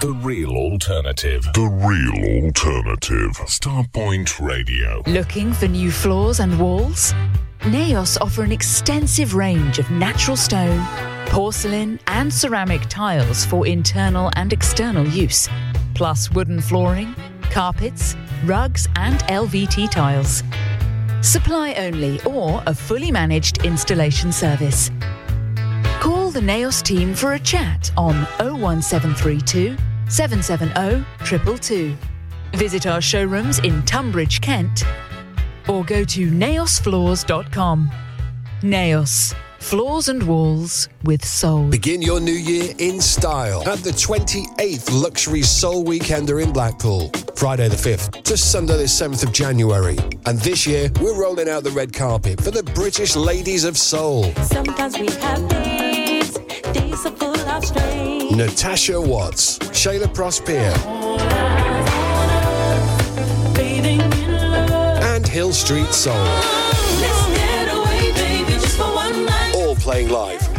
The real alternative. The real alternative. Starpoint Radio. Looking for new floors and walls? Naos offer an extensive range of natural stone, porcelain, and ceramic tiles for internal and external use, plus wooden flooring, carpets, rugs, and LVT tiles. Supply only or a fully managed installation service. Call the Naos team for a chat on 01732 770 222. Visit our showrooms in Tonbridge, Kent, or go to naosfloors.com. Naos, floors and walls with soul. Begin your new year in style at the 28th Luxury Soul Weekender in Blackpool. Friday the 5th to Sunday the 7th of January. And this year, we're rolling out the red carpet for the British Ladies of Soul. Sometimes we have Natasha Watts, Shayla Prosper, Bathing in love. and Hill Street Soul. Away, baby, just for one night. All playing live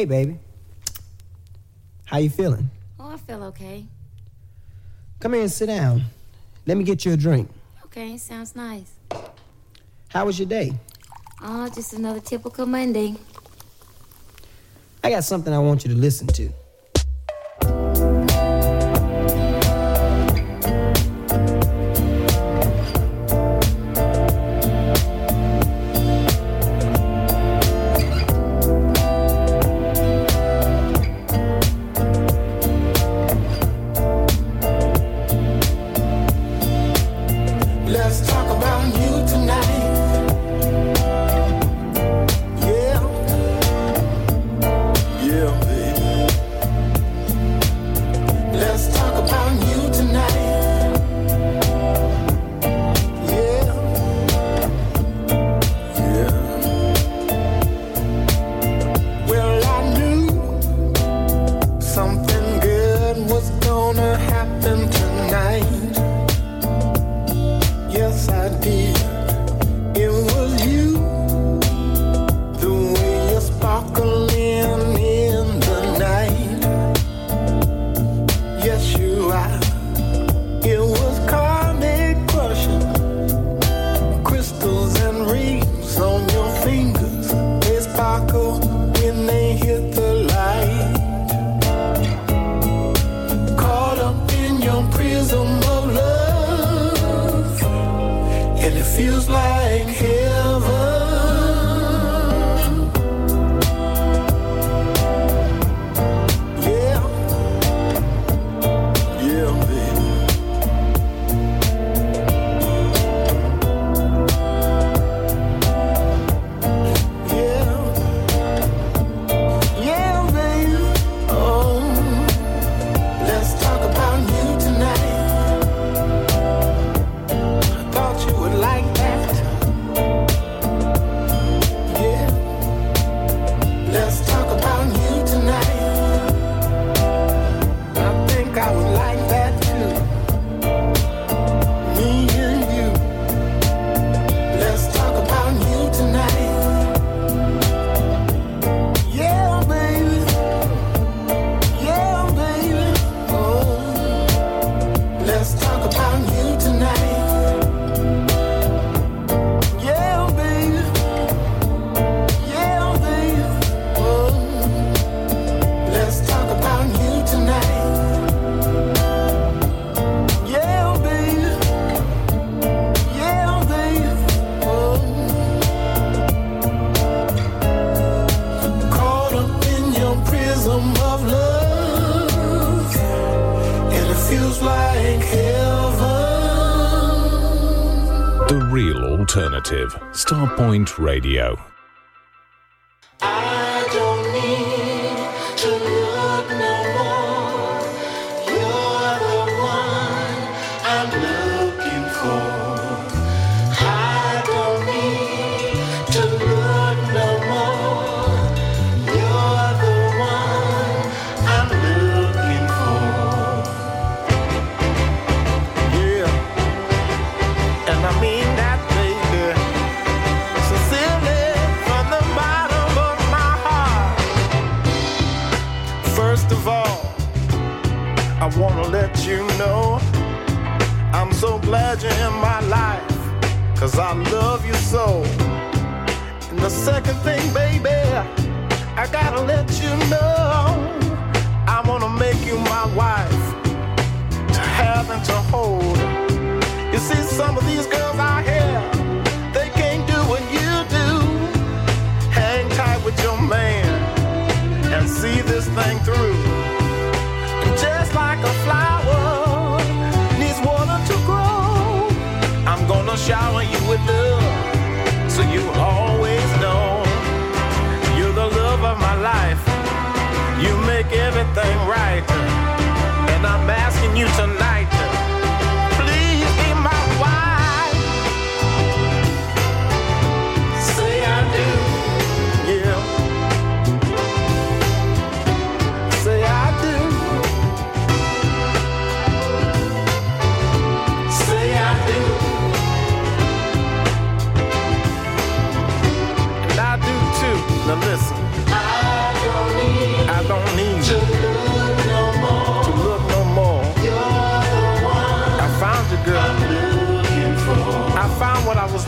Hey, baby. How you feeling? Oh, I feel okay. Come here and sit down. Let me get you a drink. Okay, sounds nice. How was your day? Oh, just another typical Monday. I got something I want you to listen to. Feels like Starpoint Radio.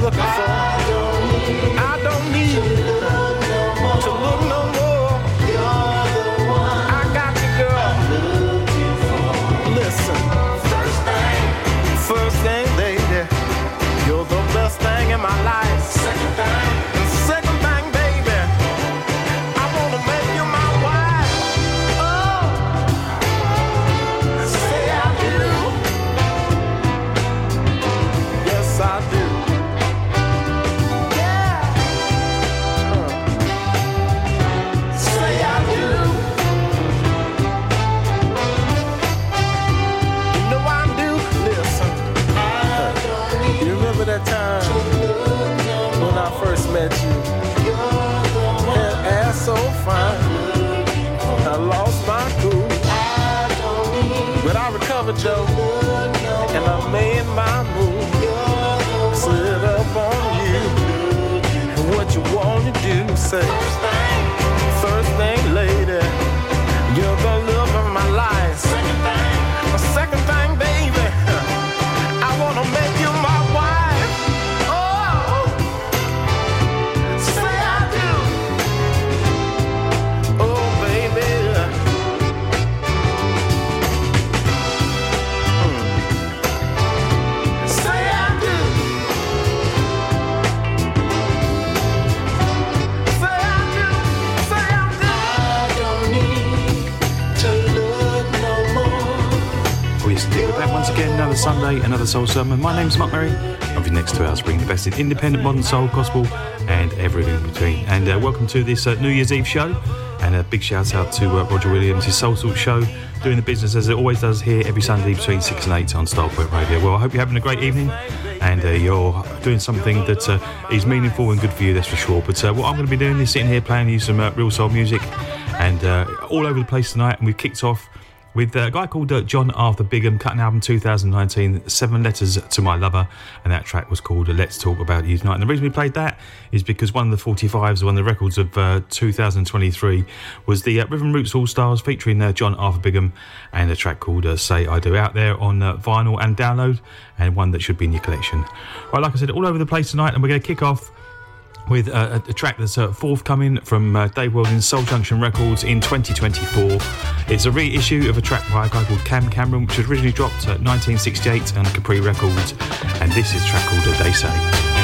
Looking for. I don't need Sunday, another soul sermon. My name's Mark Murray. I'll be next two hours bringing the best in independent modern soul, gospel, and everything in between. And uh, welcome to this uh, New Year's Eve show. And a big shout out to uh, Roger Williams, his Soul Salt show, doing the business as it always does here every Sunday between 6 and 8 on Starpoint Radio. Well, I hope you're having a great evening and uh, you're doing something that uh, is meaningful and good for you, that's for sure. But uh, what I'm going to be doing is sitting here playing you some uh, real soul music and uh, all over the place tonight. And we've kicked off with a guy called uh, John Arthur Bigham, cutting album 2019, Seven Letters to My Lover, and that track was called Let's Talk About You Tonight. And the reason we played that is because one of the 45s, one of the records of uh, 2023, was the uh, Rhythm Roots All Stars featuring uh, John Arthur Bigham, and a track called uh, Say I Do out there on uh, vinyl and download, and one that should be in your collection. Right, like I said, all over the place tonight, and we're going to kick off with uh, a, track that's uh, forthcoming from uh, Dave Weldon's Soul Junction Records in 2024. It's a reissue of a track by a guy called Cam Cameron, which was originally dropped at 1968 on Capri Records, and this is a track called A Day Say.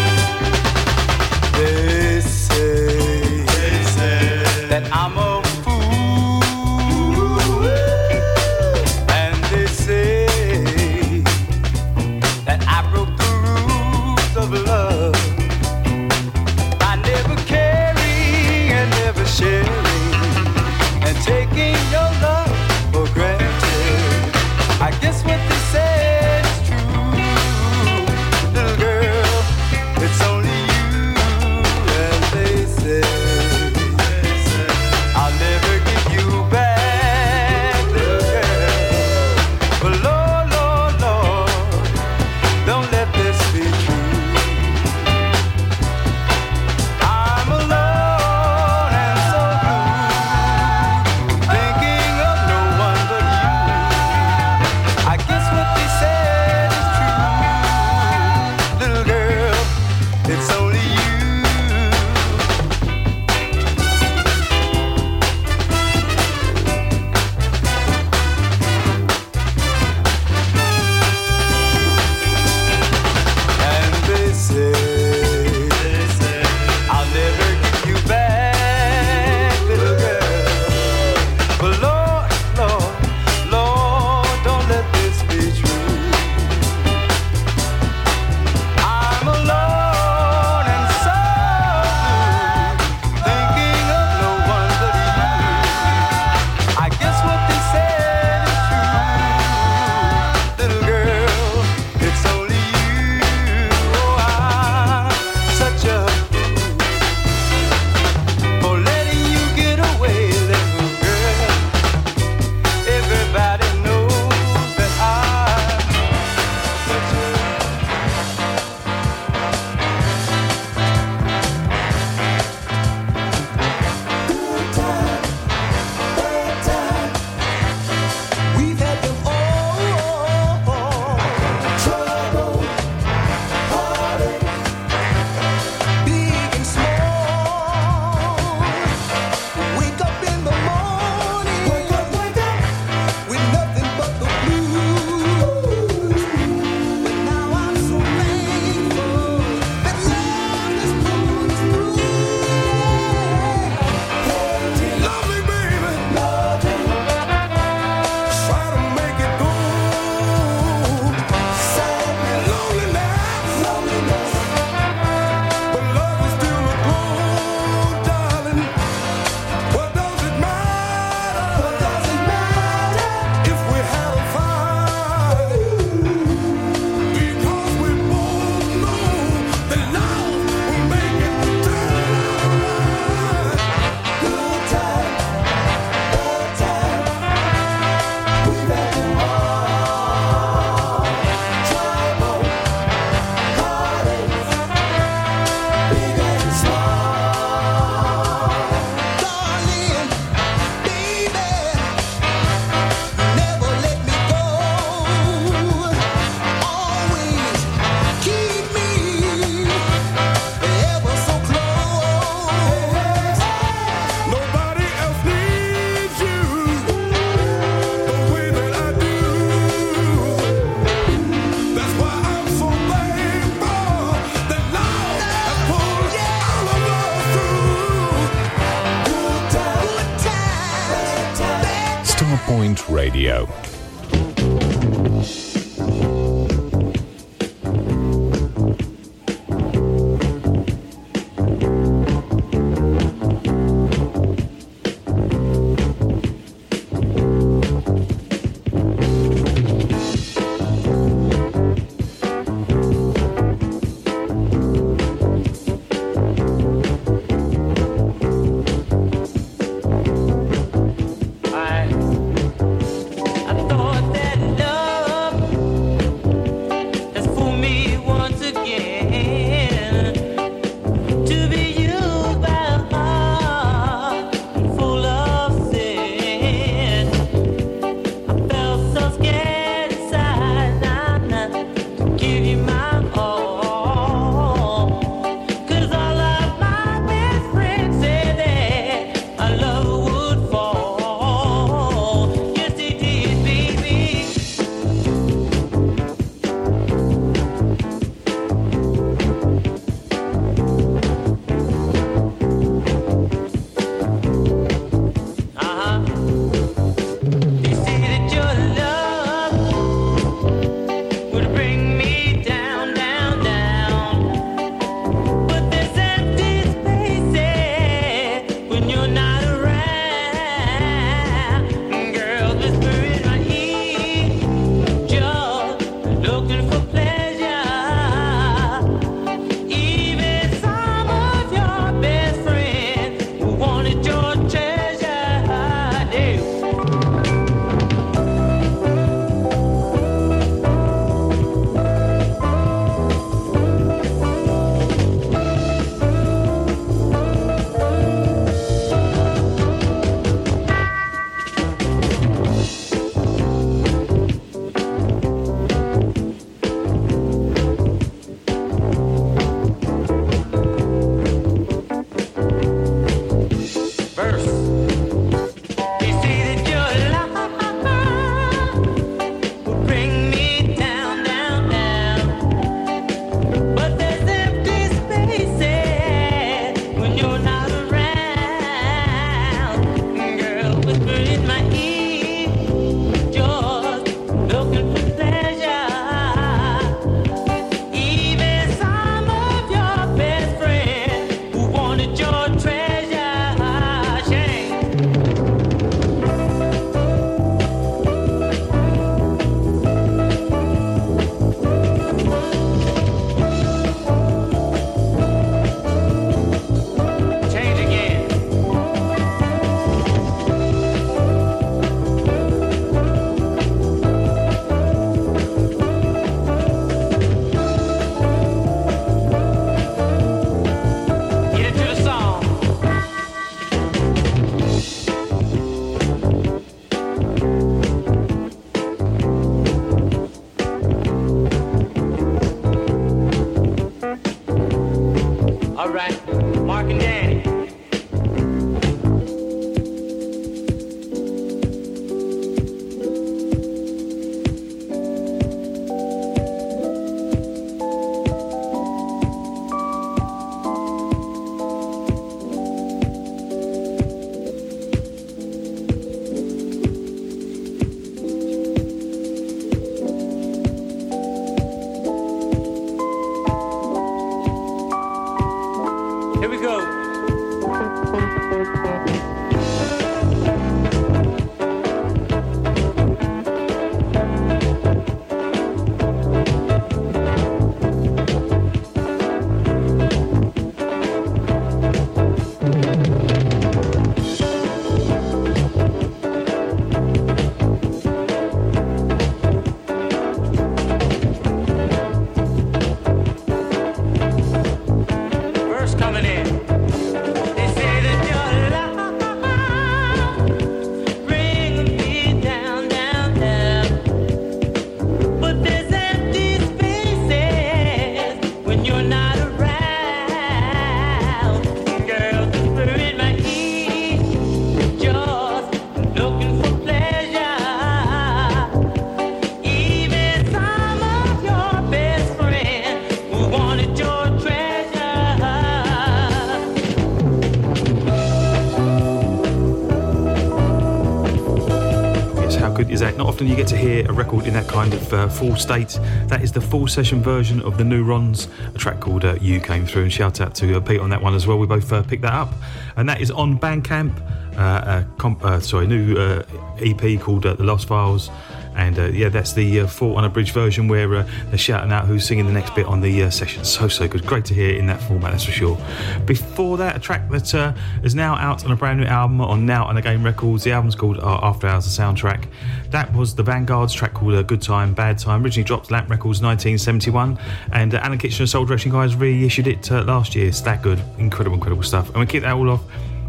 Hear a record in that kind of uh, full state. That is the full session version of the New Rons, a track called uh, You Came Through. And shout out to uh, Pete on that one as well. We both uh, picked that up. And that is on Bandcamp. Uh, comp- uh, sorry, new uh, EP called The Lost Files. And uh, yeah, that's the uh, full unabridged version where uh, they're shouting out who's singing the next bit on the uh, session. So, so good. Great to hear in that format, that's for sure. Before that, a track that uh, is now out on a brand new album on Now and Again Records. The album's called uh, After Hours, the soundtrack. That was the Vanguard's track called uh, Good Time, Bad Time. Originally dropped Lamp Records 1971. And uh, Alan Kitchener Soul Direction guys reissued it last year. It's that good. Incredible, incredible stuff. And we kick that all off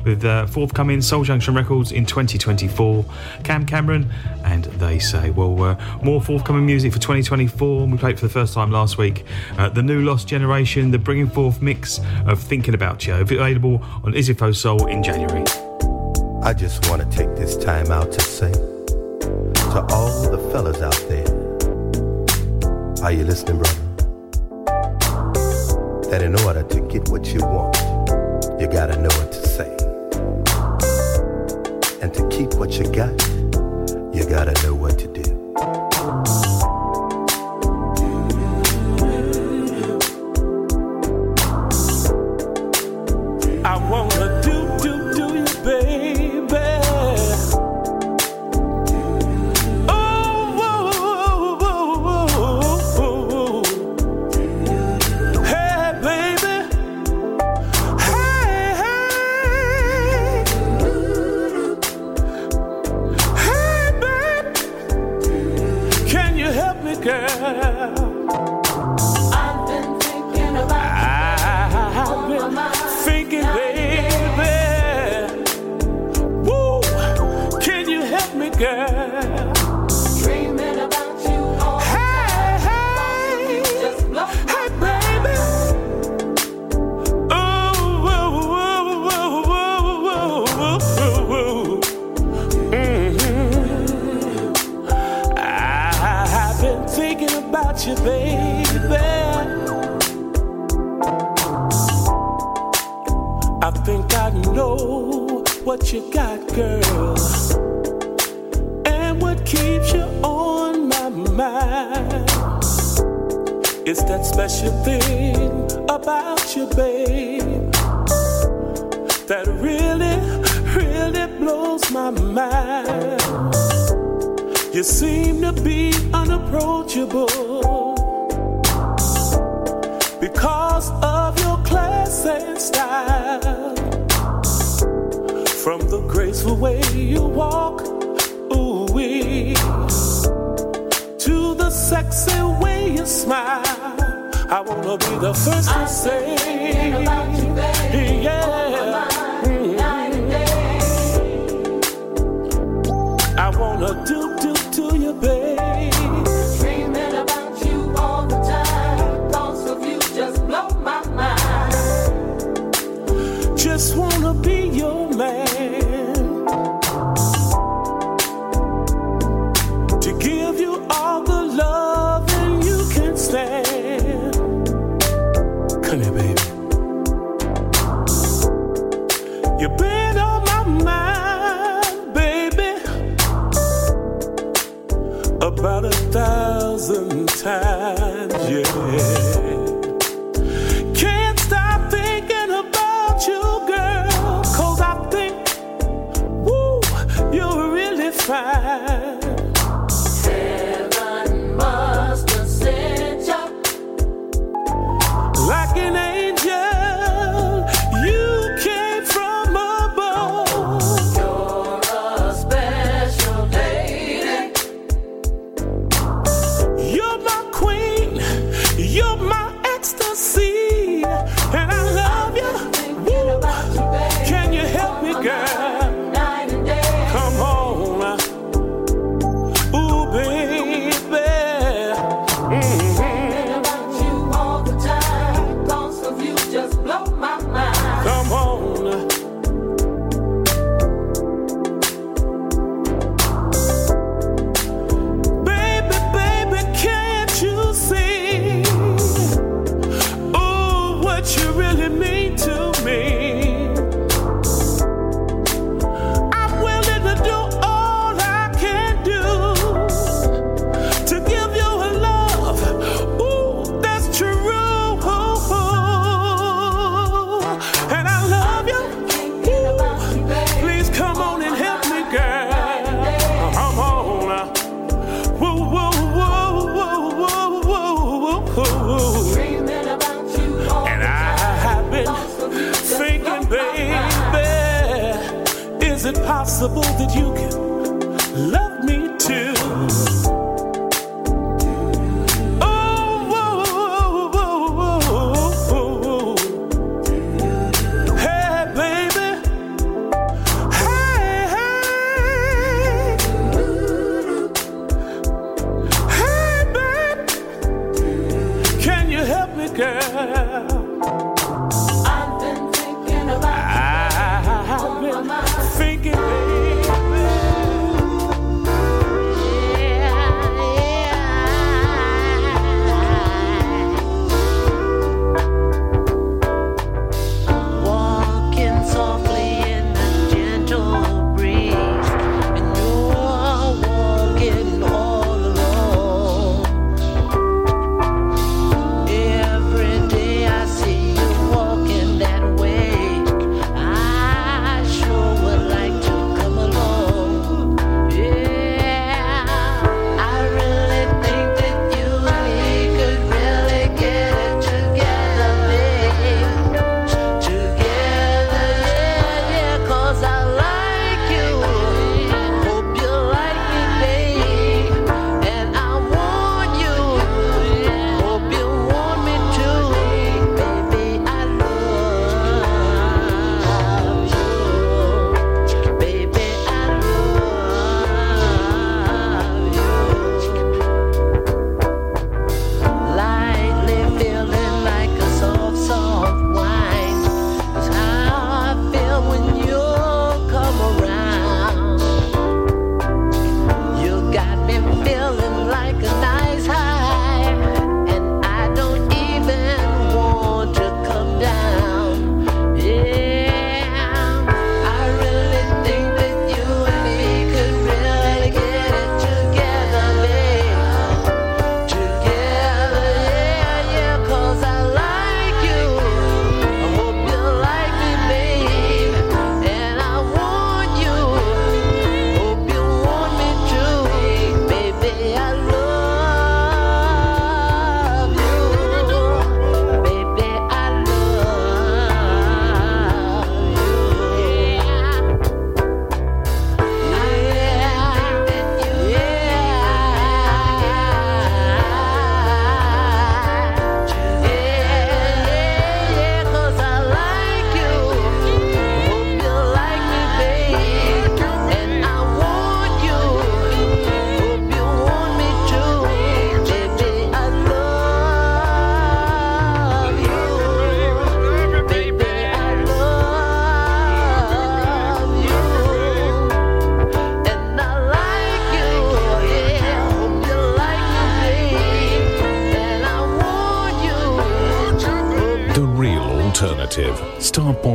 with uh, forthcoming Soul Junction Records in 2024. Cam Cameron and They Say. Well, uh, more forthcoming music for 2024. We played for the first time last week. Uh, the new Lost Generation, the bringing forth mix of Thinking About You, available on Isifo Soul in January. I just want to take this time out to say to all the fellas out there, are you listening, brother? That in order to get what you want, you gotta know what to say. And to keep what you got, you gotta know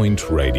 Starpoint Radio.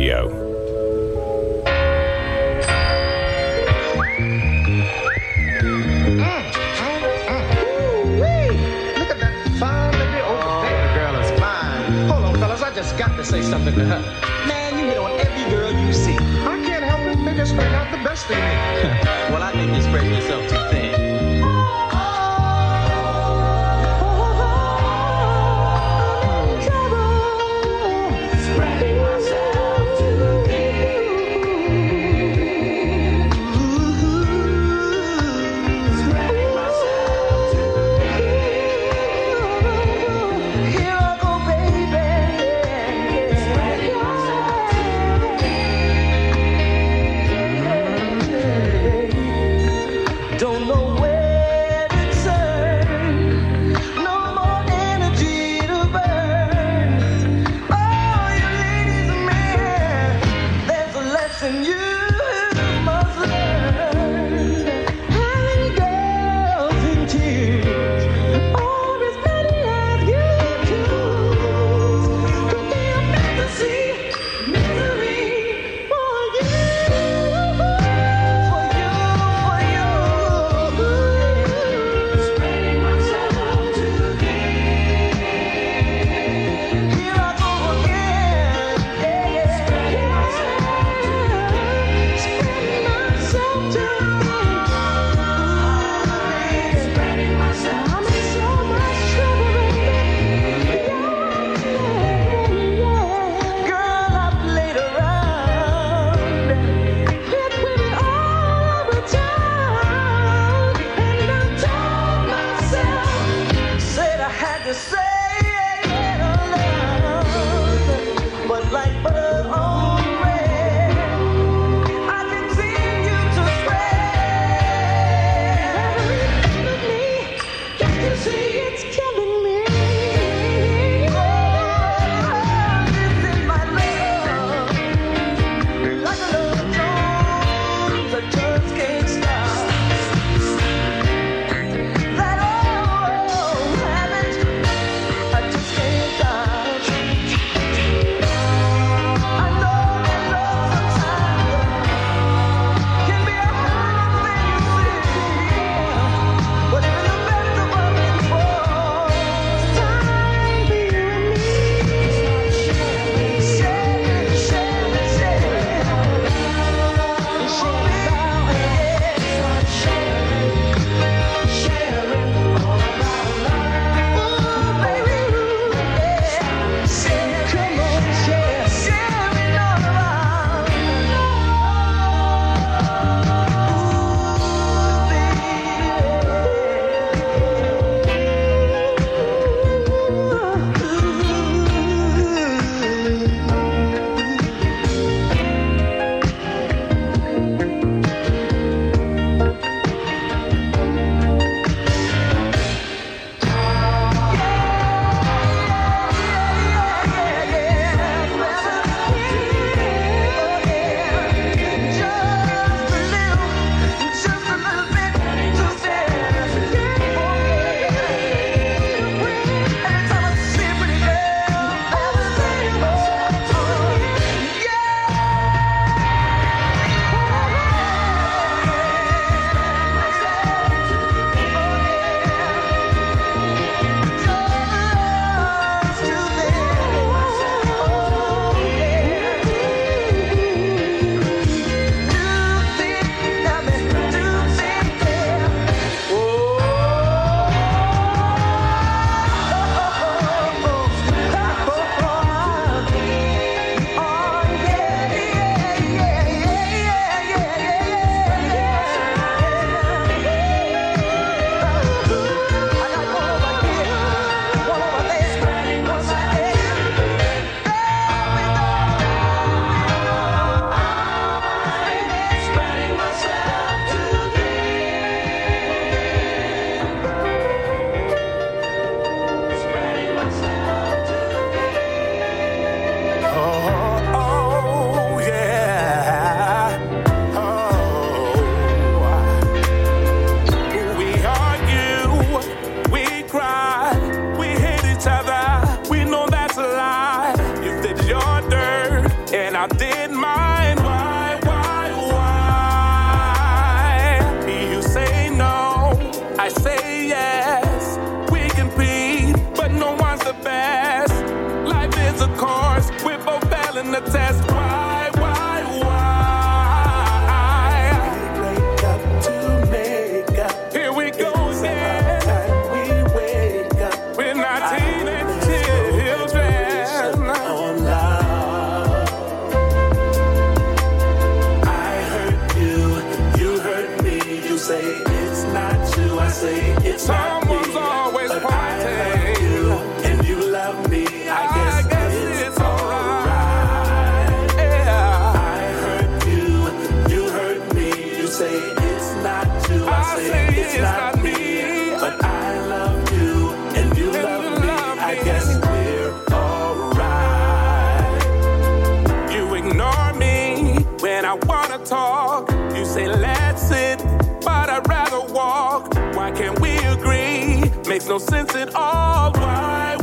I wanna talk. You say let's sit, but I'd rather walk. Why can't we agree? Makes no sense at all. Why?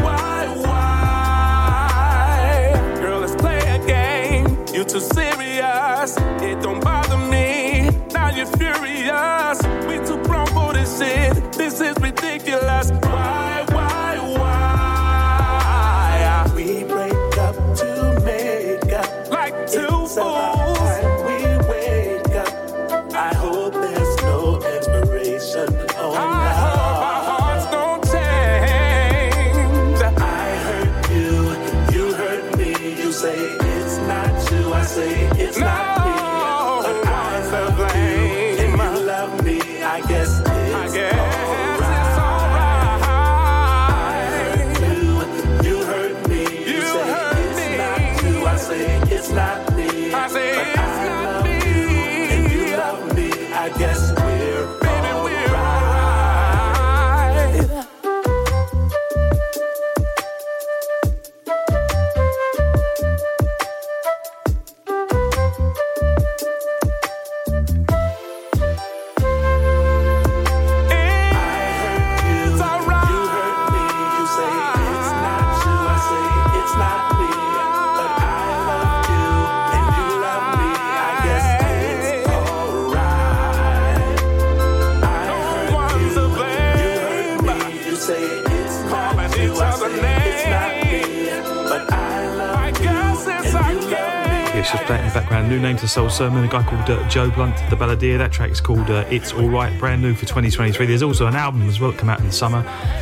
Background. New name to Soul Sermon, a guy called uh, Joe Blunt, the balladeer. That track is called uh, It's Alright, brand new for 2023. There's also an album as well that come out in the summer.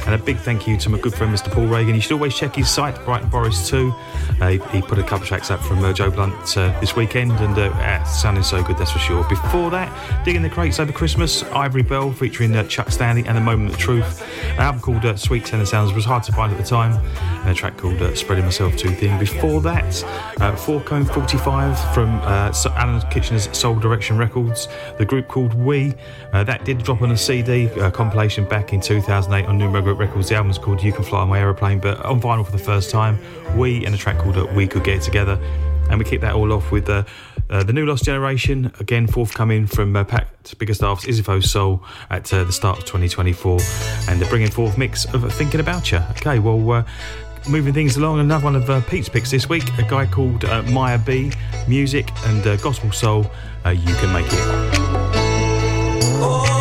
And a big thank you to my good friend Mr. Paul Reagan. You should always check his site, Brighton Boris 2. Uh, he, he put a couple tracks up from uh, Joe Blunt uh, this weekend, and uh, sounding so good, that's for sure. Before that, Digging the Crates over Christmas, Ivory Bell featuring uh, Chuck Stanley and The Moment of Truth. An album called Sweet Tenor Sounds was hard to find at the time, and a track called Spreading Myself Too Thin. Before that, Four Cone 45 from uh, Alan Kitchener's Soul Direction Records, the group called We. Uh, that did drop on a CD uh, compilation back in 2008 on Numero Group Records. The album's called You Can Fly My Aeroplane, but on vinyl for the first time. We and a track called uh, We Could Get Together. And we kick that all off with uh, uh, the new Lost Generation, again forthcoming from uh, Packed Biggest Staff's Isifo Soul at the start of 2024. And they're bringing forth mix of Thinking About You. Okay, well, moving things along, another one of uh, Pete's picks this week, a guy called uh, Maya B. Music and uh, Gospel Soul, uh, You Can Make It. Girl,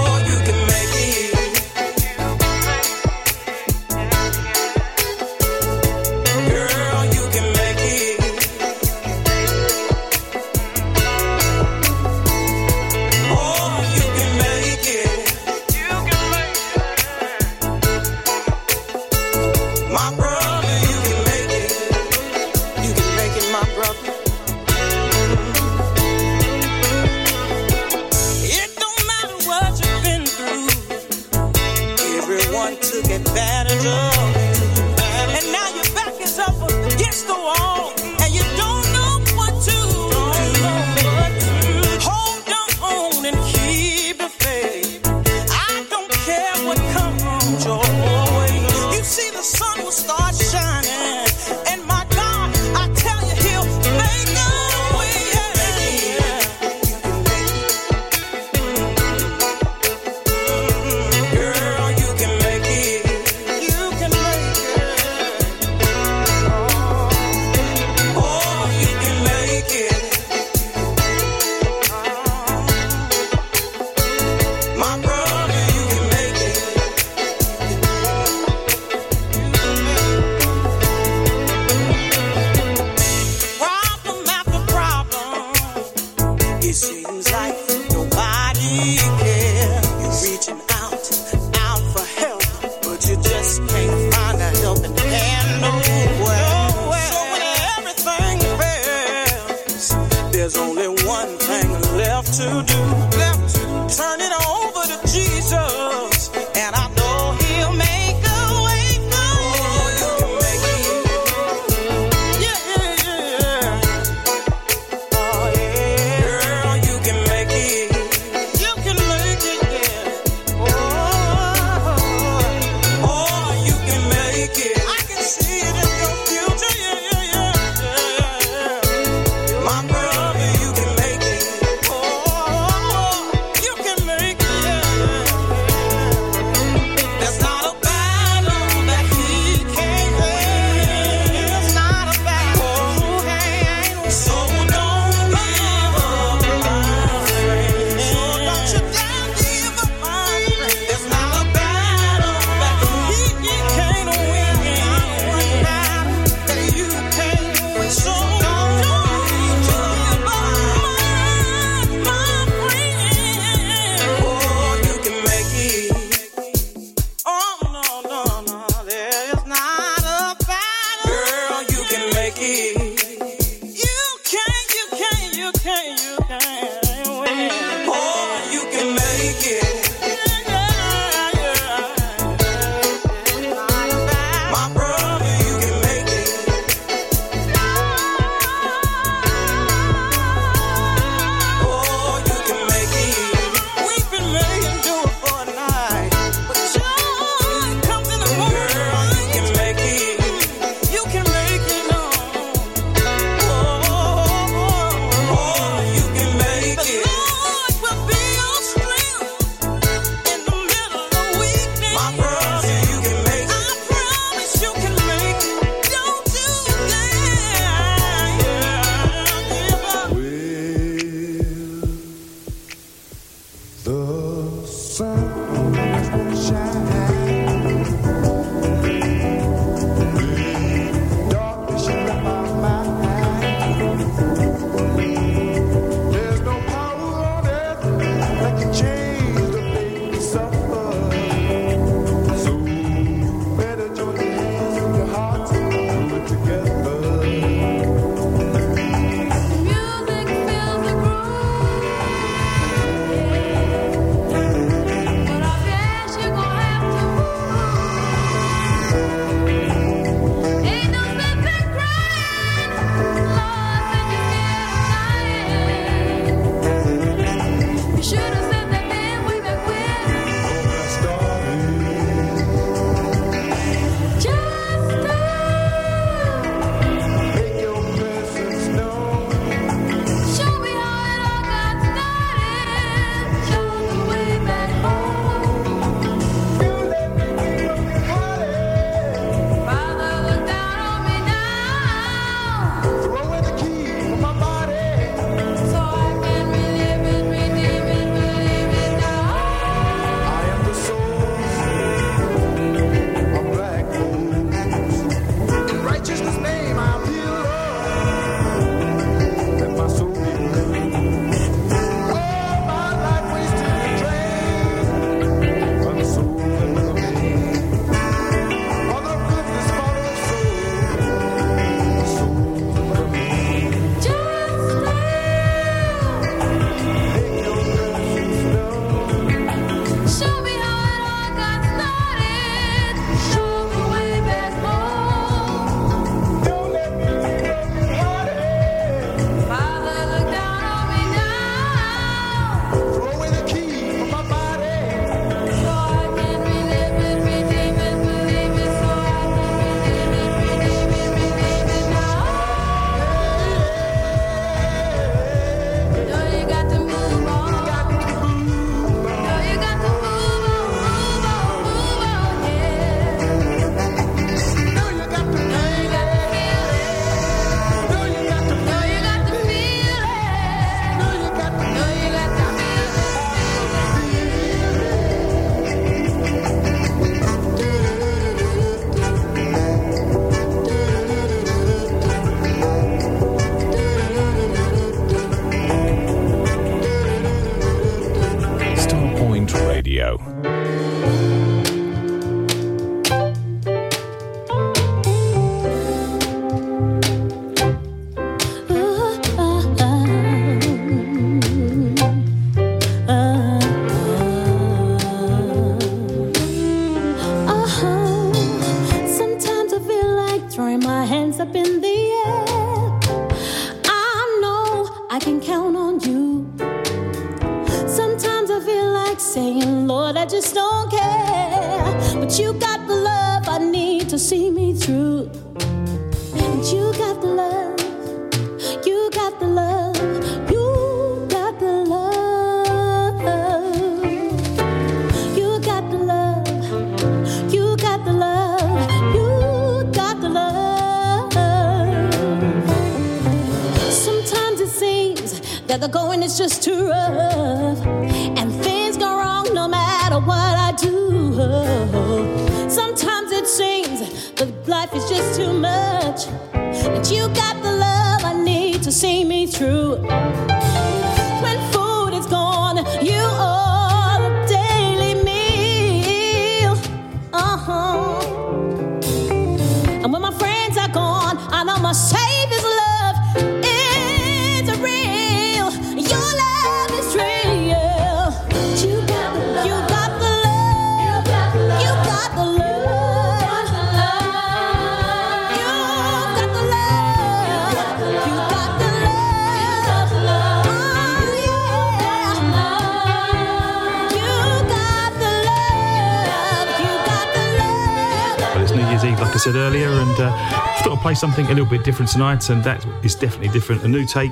something a little bit different tonight, and that is definitely different. A new take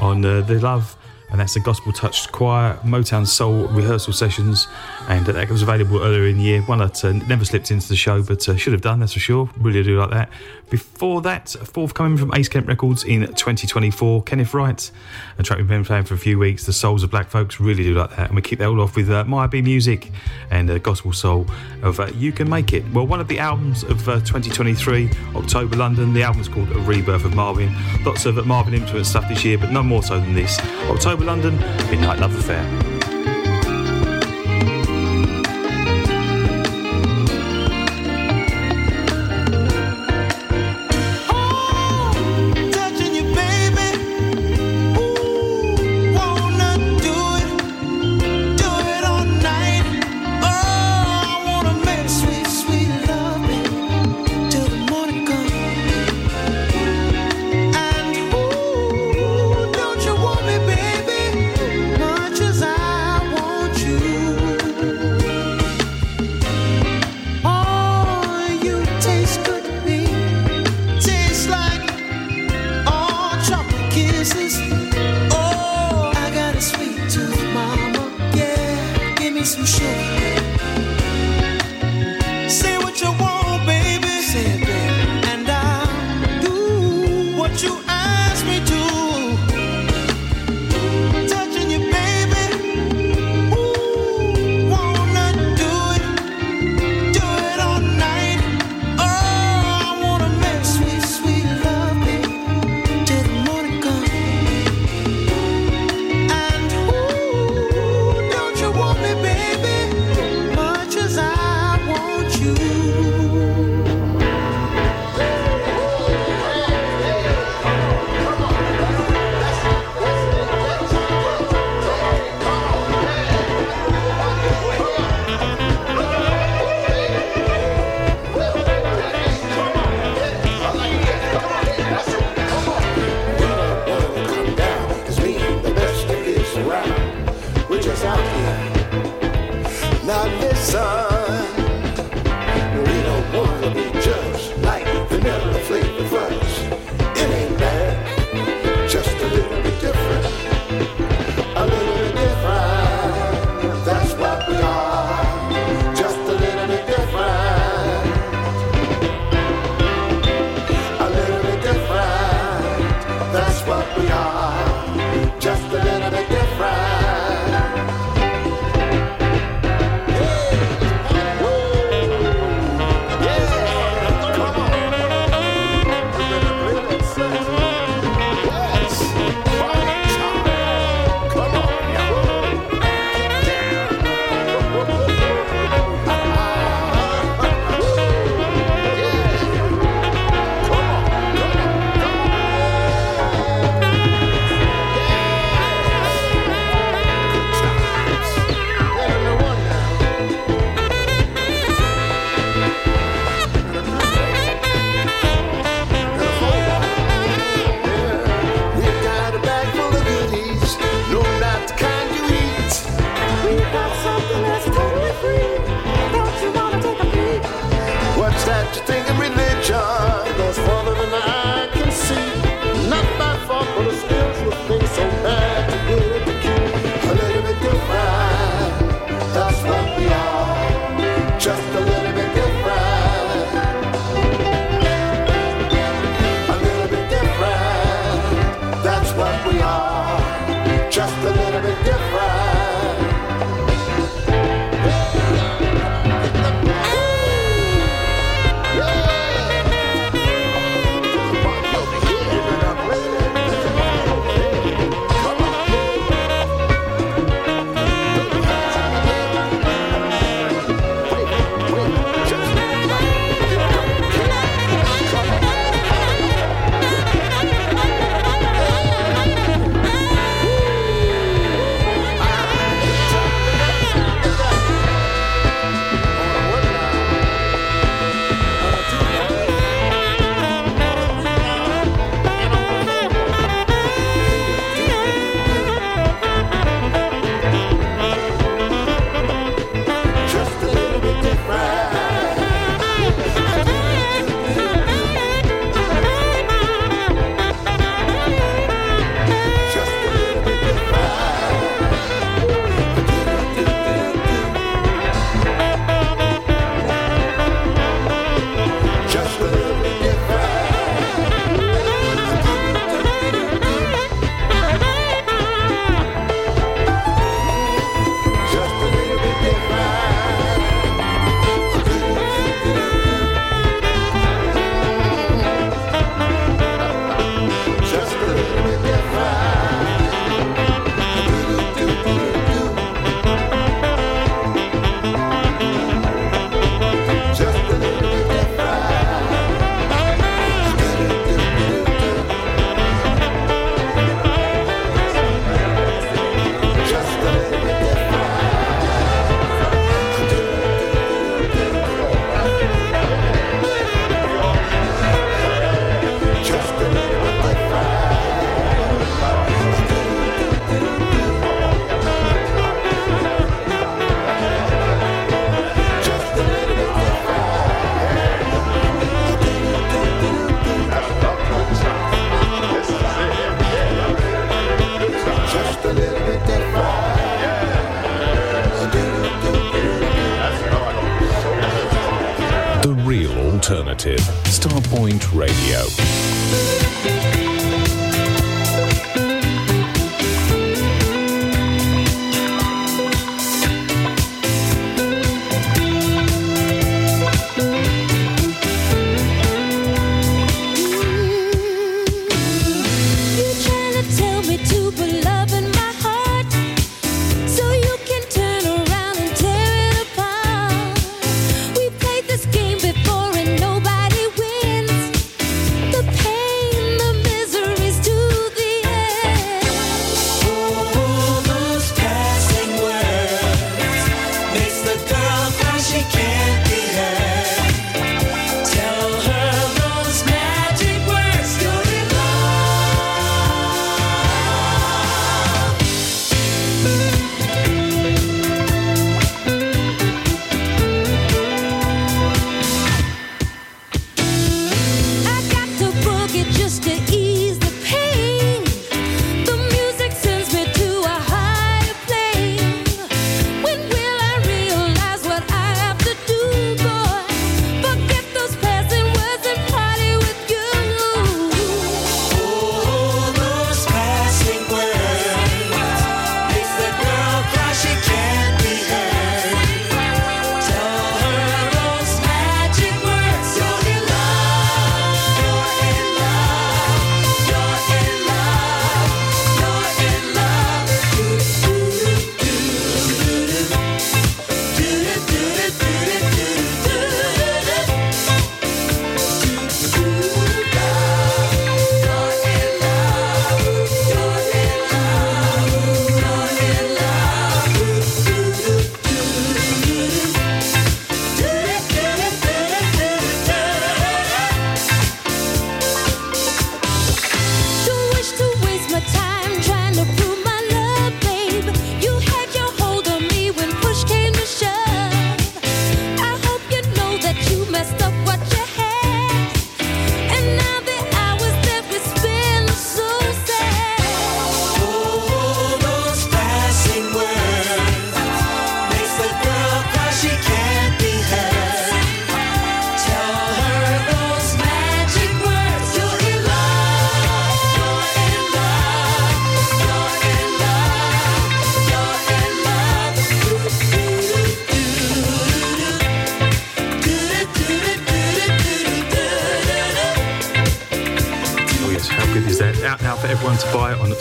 on uh, The Love, and that's the Gospel Touched Choir Motown Soul rehearsal sessions, and that was available earlier in the year. One that uh, never slipped into the show, but uh, should have done, that's for sure. Really do like that. Before that, forthcoming from Ace Kemp Records in 2024, Kenneth Wright, a track we've been playing for a few weeks, The Souls of Black Folks, really do like that. And we keep that all off with uh, Maya B Music and uh, Gospel Soul of uh, You Can Make It. Well, one of the albums of uh, 2023, October London, the album's called A Rebirth of Marvin. Lots of Marvin influenced stuff this year, but none more so than this. October London, Midnight Love Affair.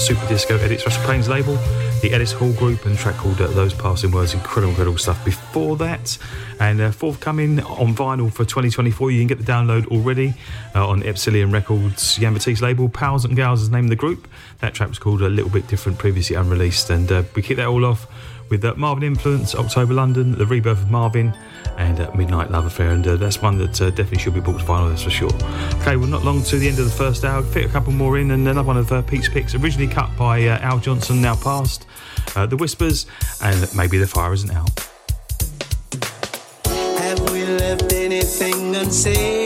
Super Disco edits Russell Payne's label, the Ellis Hall Group, and track called uh, Those Passing Words. Incredible, incredible stuff before that. And uh, forthcoming on vinyl for 2024, you can get the download already uh, on Epsilon Records, Jan label. Pals and Gals is the name of the group. That track was called A Little Bit Different, previously unreleased. And uh, we kick that all off with uh, Marvin Influence, October London, The Rebirth of Marvin, and uh, Midnight Love Affair, and uh, that's one that uh, definitely should be booked to final, that's for sure. Okay, we're not long to the end of the first hour. Fit a couple more in, and another one of uh, Pete's picks, originally cut by uh, Al Johnson, now passed. Uh, the Whispers, and maybe the fire isn't out. Have we left anything unsaid?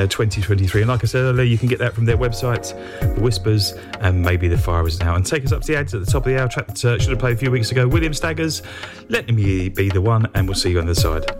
Uh, 2023. And like I said earlier, you can get that from their websites, The Whispers, and maybe The Fire is Now. And take us up to the ads at the top of the hour. Track that uh, should have played a few weeks ago. William Staggers, Let Me Be the One, and we'll see you on the side.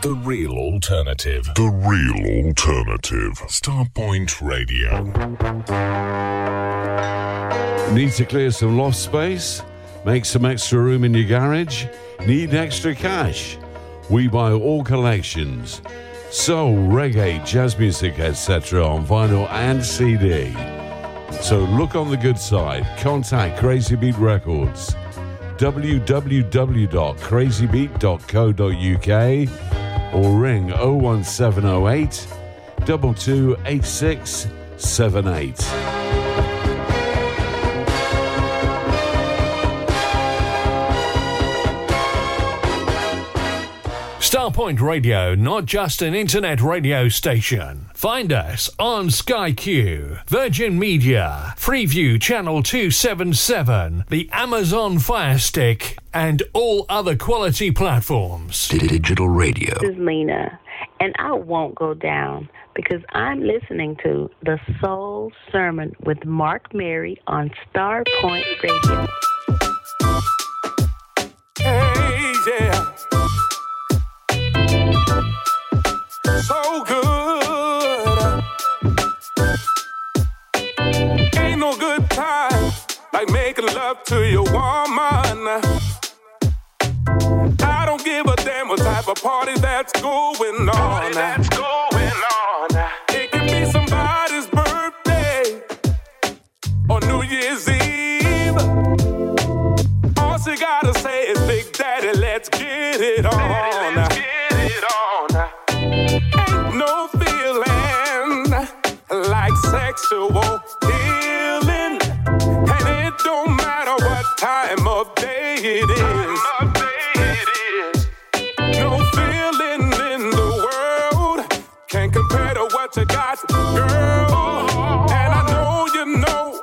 The real alternative. The real alternative. Starpoint Radio. Need to clear some loft space? Make some extra room in your garage? Need extra cash? We buy all collections. Soul, reggae, jazz music, etc. on vinyl and CD. So look on the good side. Contact Crazy Beat Records. www.crazybeat.co.uk or ring 01708 228678. Starpoint Radio, not just an internet radio station. Find us on Sky Q, Virgin Media, Freeview Channel 277, the Amazon Fire Stick, and all other quality platforms. Digital radio. This is Lena, and I won't go down because I'm listening to the Soul Sermon with Mark Mary on Starpoint Radio. Hey, yeah. so good. Ain't no good time like making love to your woman. I don't give a damn what type of party that's going on. It can be somebody's birthday or New Year's Eve. All she gotta say is, Big Daddy, let's get it on. So a feeling, and it don't matter what time of day it is. No feeling in the world can compare to what you got, girl. And I know you know,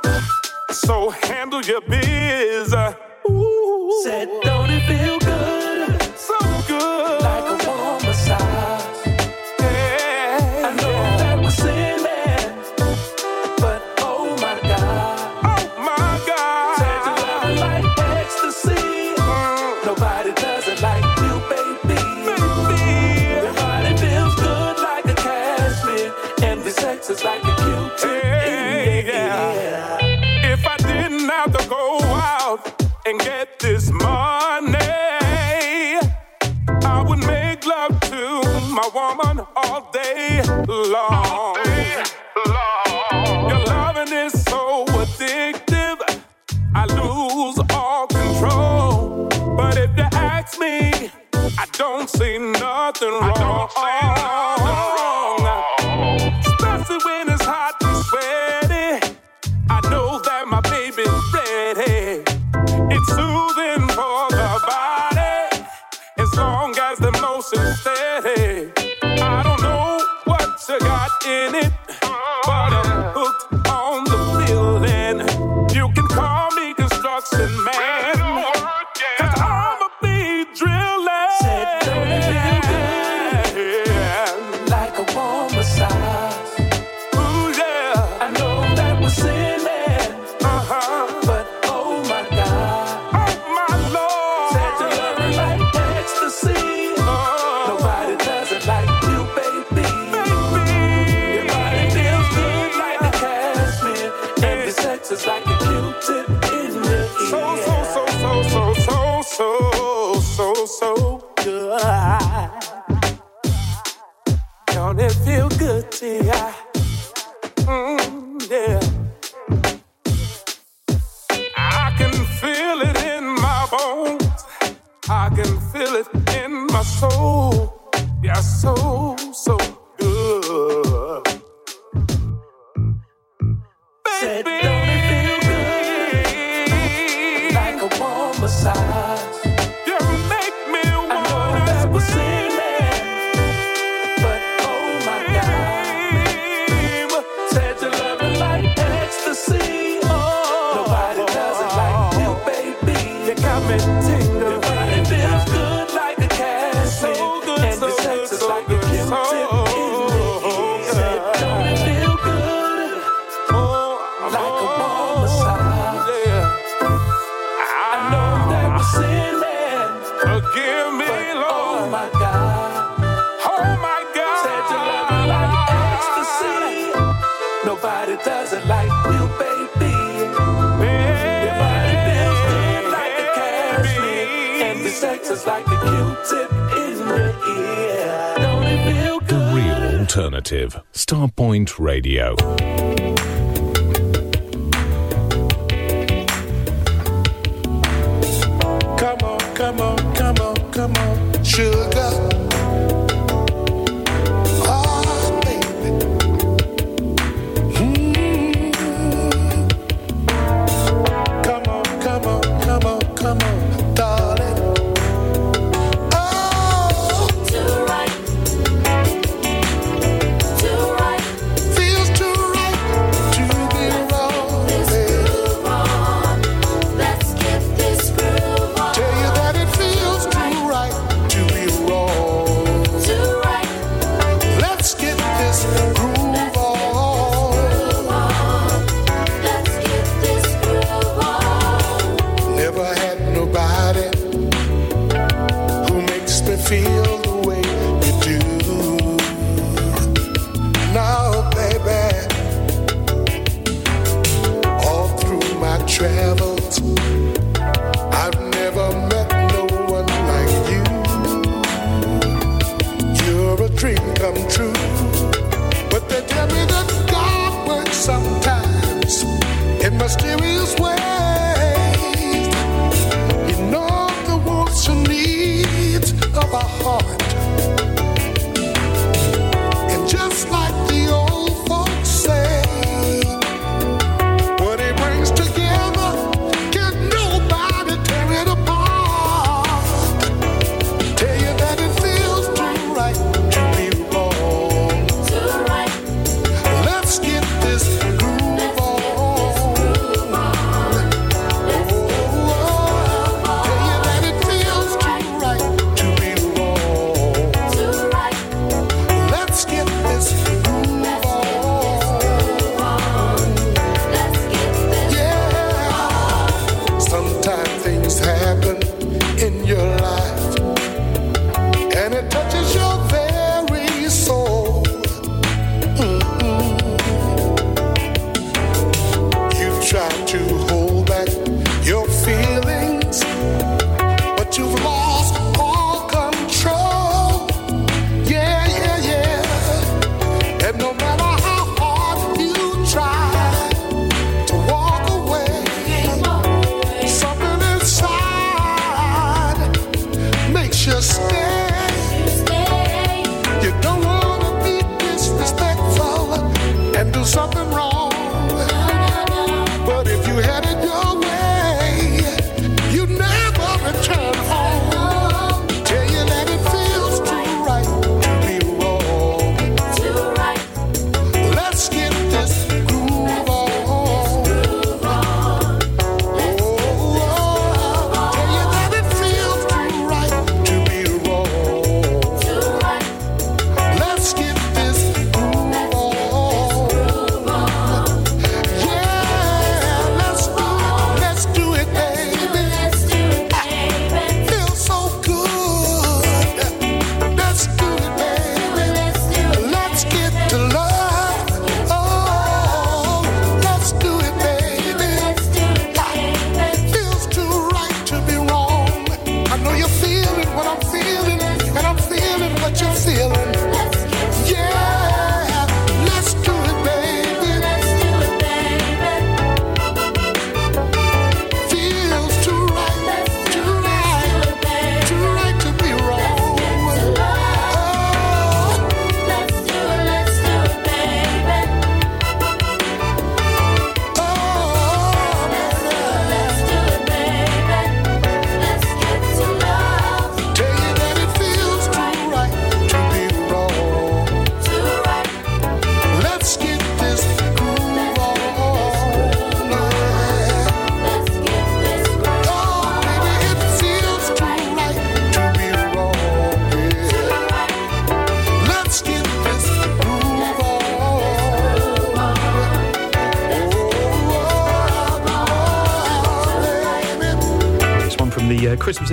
so handle your business. this money. I would make love to my woman all day long. All day long. Your loving is so addictive, I lose all control. But if you ask me, I don't see nothing wrong.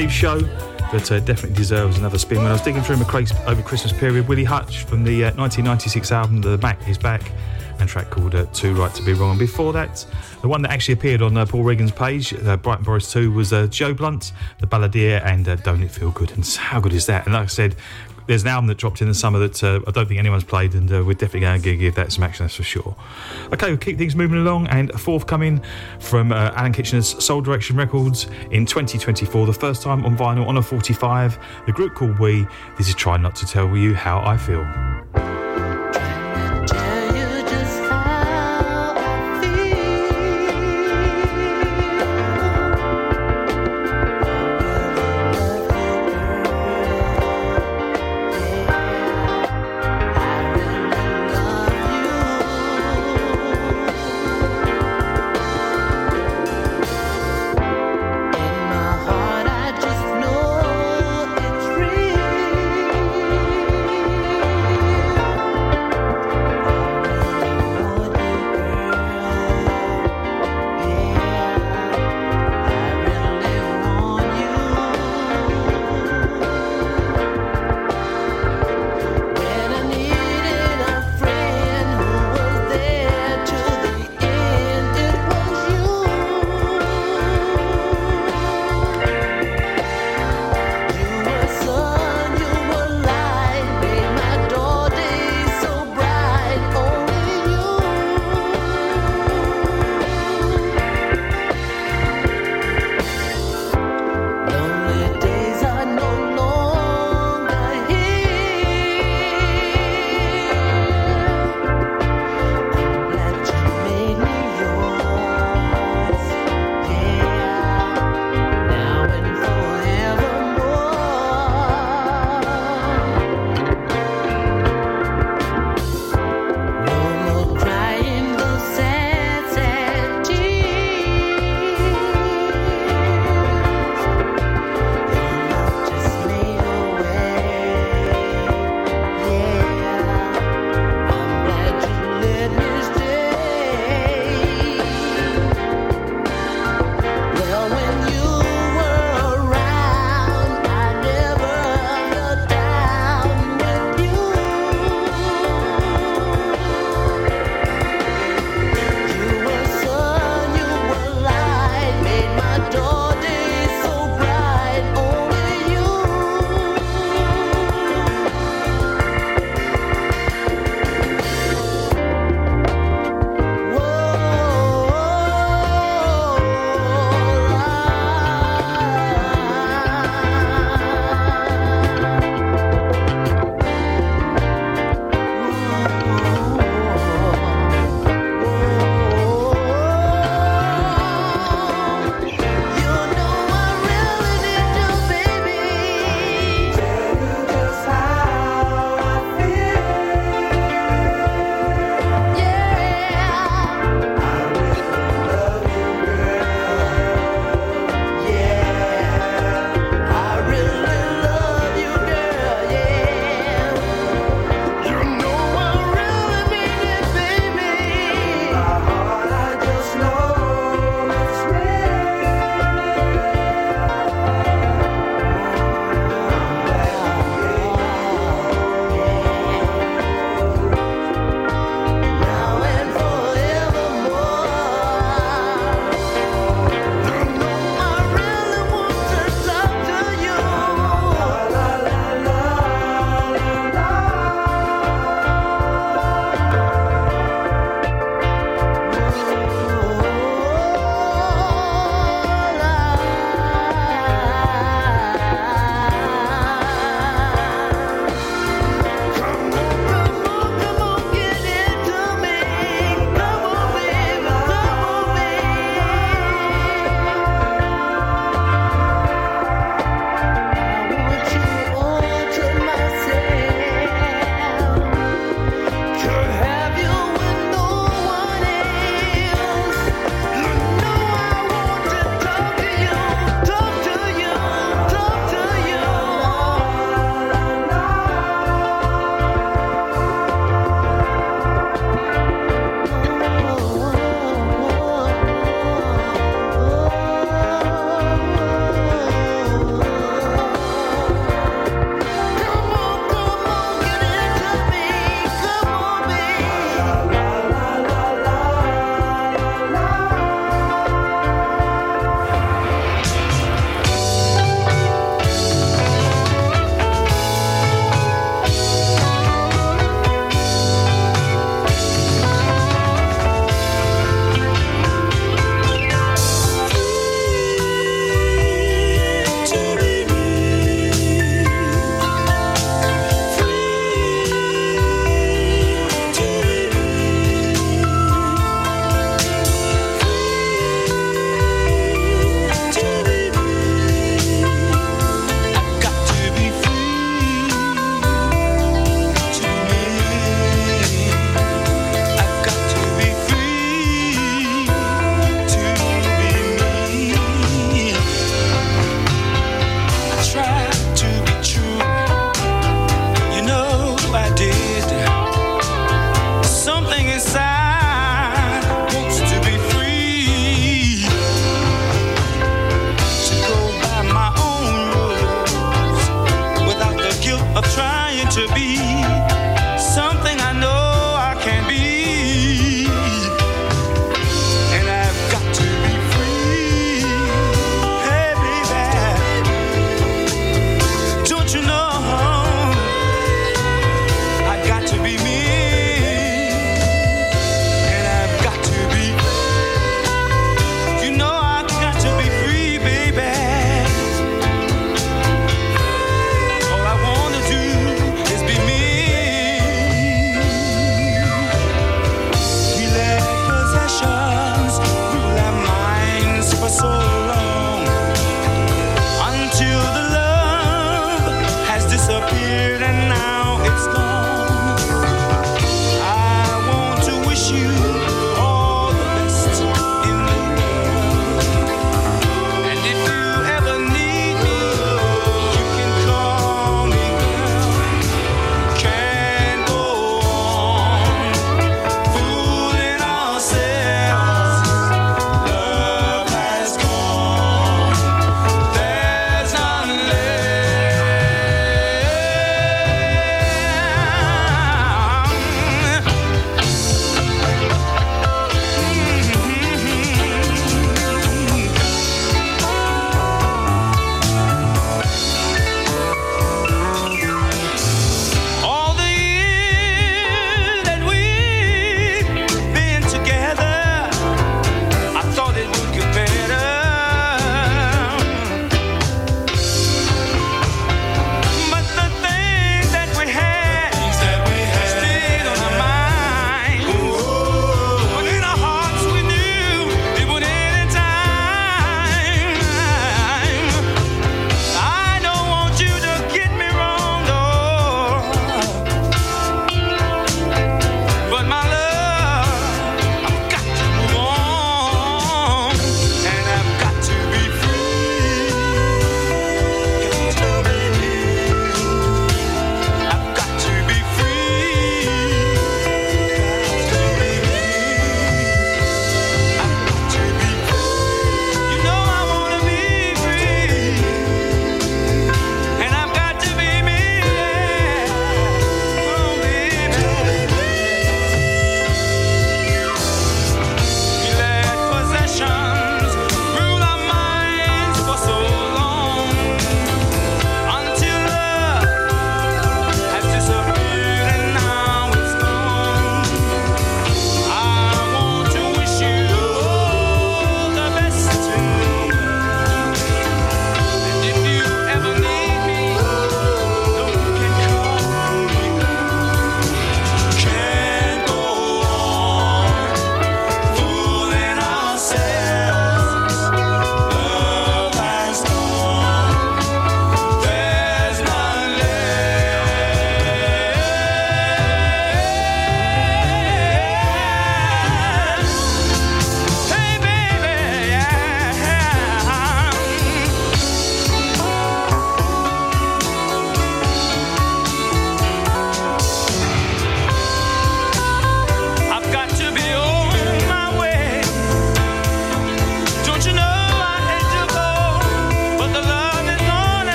Eve show that uh, definitely deserves another spin. When I was digging through my over Christmas period, Willie Hutch from the uh, 1996 album The Mack Is Back, and track called uh, Too Right to Be Wrong. And before that, the one that actually appeared on uh, Paul Regan's page, uh, Brighton Boris 2, was uh, Joe Blunt, The Balladeer, and Don't It Feel Good? And how good is that? And like I said, there's an album that dropped in the summer that I don't think anyone's played, and we're definitely going to give that some action, that's for sure. Okay, we'll keep things moving along, and forthcoming from uh, Alan Kitchener's Soul Direction Records in 2024, the first time on vinyl on a 45, the group called We. This is Try Not to Tell You How I Feel.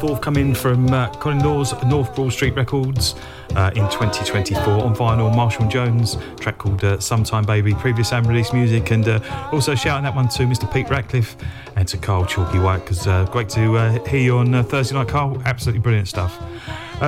Forthcoming from uh, Colin Laws, North Broad Street Records uh, in 2024 on vinyl. Marshall Jones, track called uh, Sometime Baby, previous unreleased music. And uh, also shouting that one to Mr. Pete Ratcliffe and to Carl Chalky White, because uh, great to uh, hear you on Thursday night, Carl. Absolutely brilliant stuff.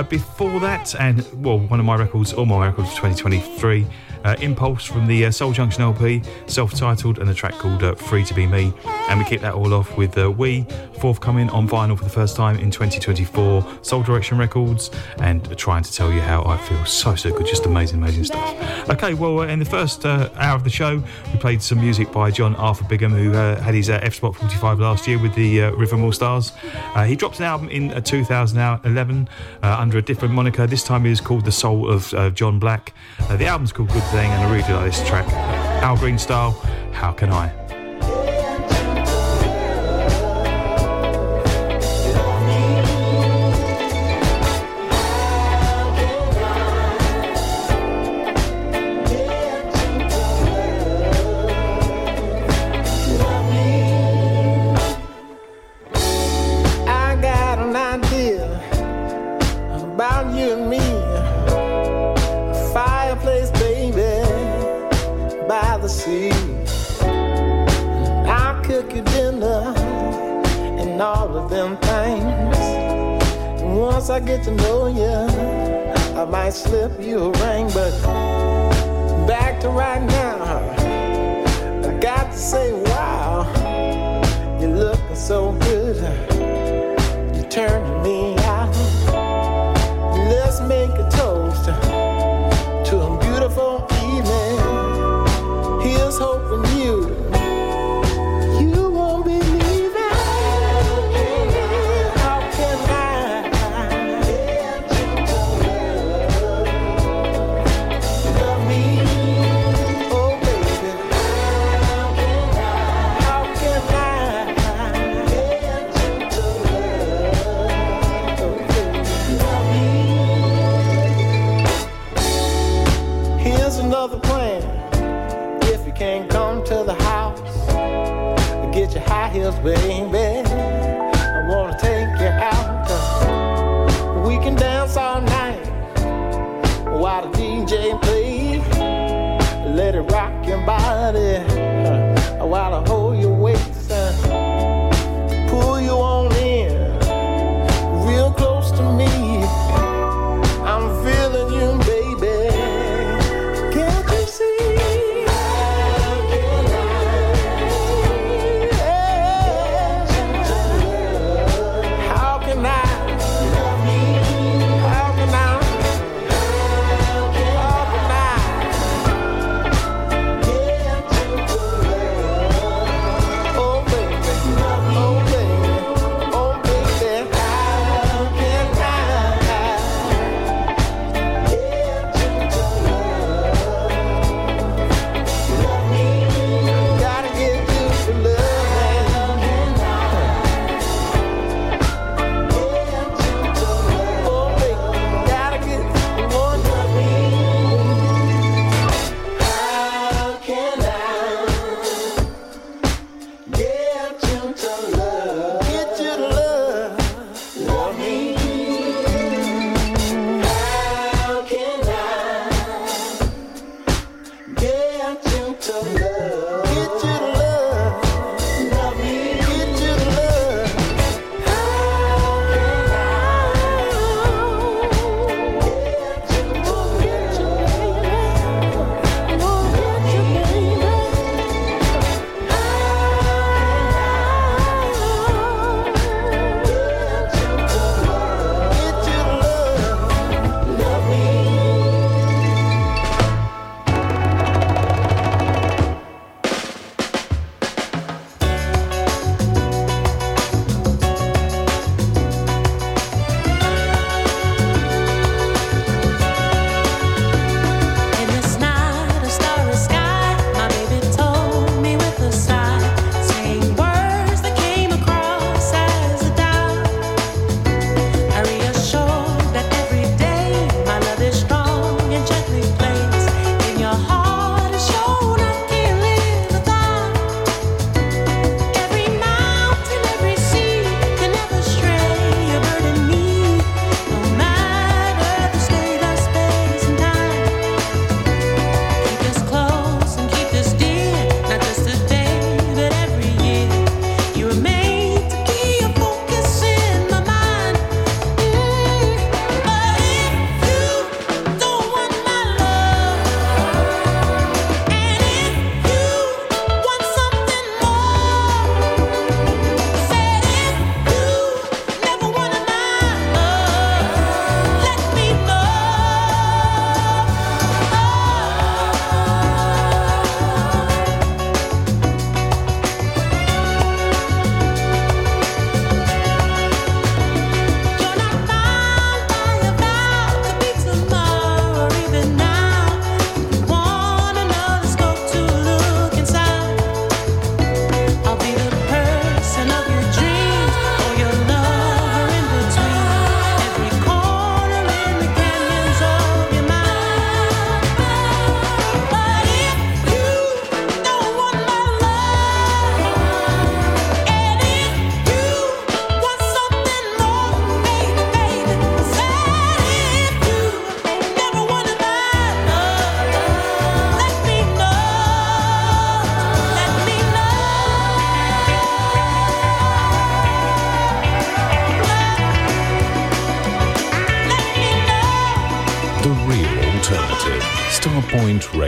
Before that, and well, one of my records, all my records for 2023, uh, Impulse from the uh, Soul Junction LP, self titled, and the track called uh, Free to Be Me. And we kick that all off with uh, We, forthcoming on vinyl for the first time in 2024, Soul Direction Records, and trying to tell you how I feel so, so good. Just amazing, amazing stuff. Okay, well, uh, in the first uh, hour of the show, we played some music by John Arthur Bigham, who uh, had his F Spot 45 last year with the All Stars. He dropped an album in uh, 2011 uh, under a different moniker. This time it is called The Soul of John Black. The album's called Good And I really like this track. Al Green style, How Can? I get to know you, I might slip you a ring, but back to right now. I got to say, wow, you're looking so your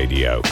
Radio.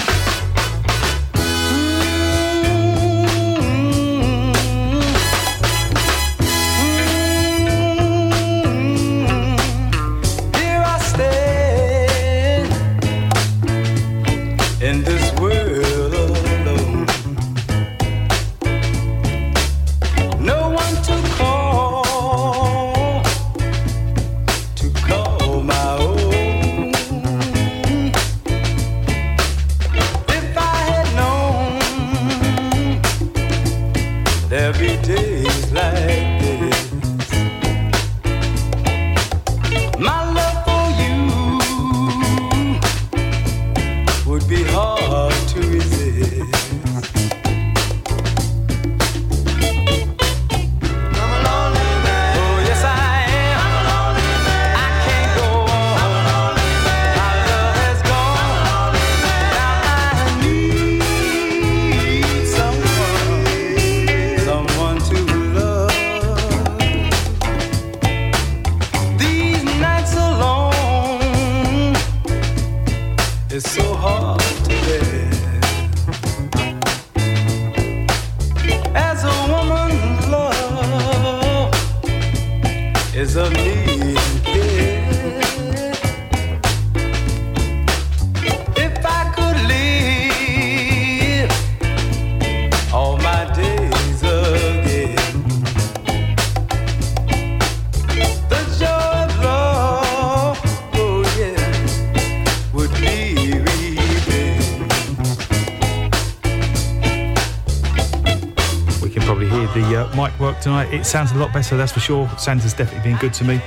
It sounds a lot better, that's for sure. Santa's definitely been good to me.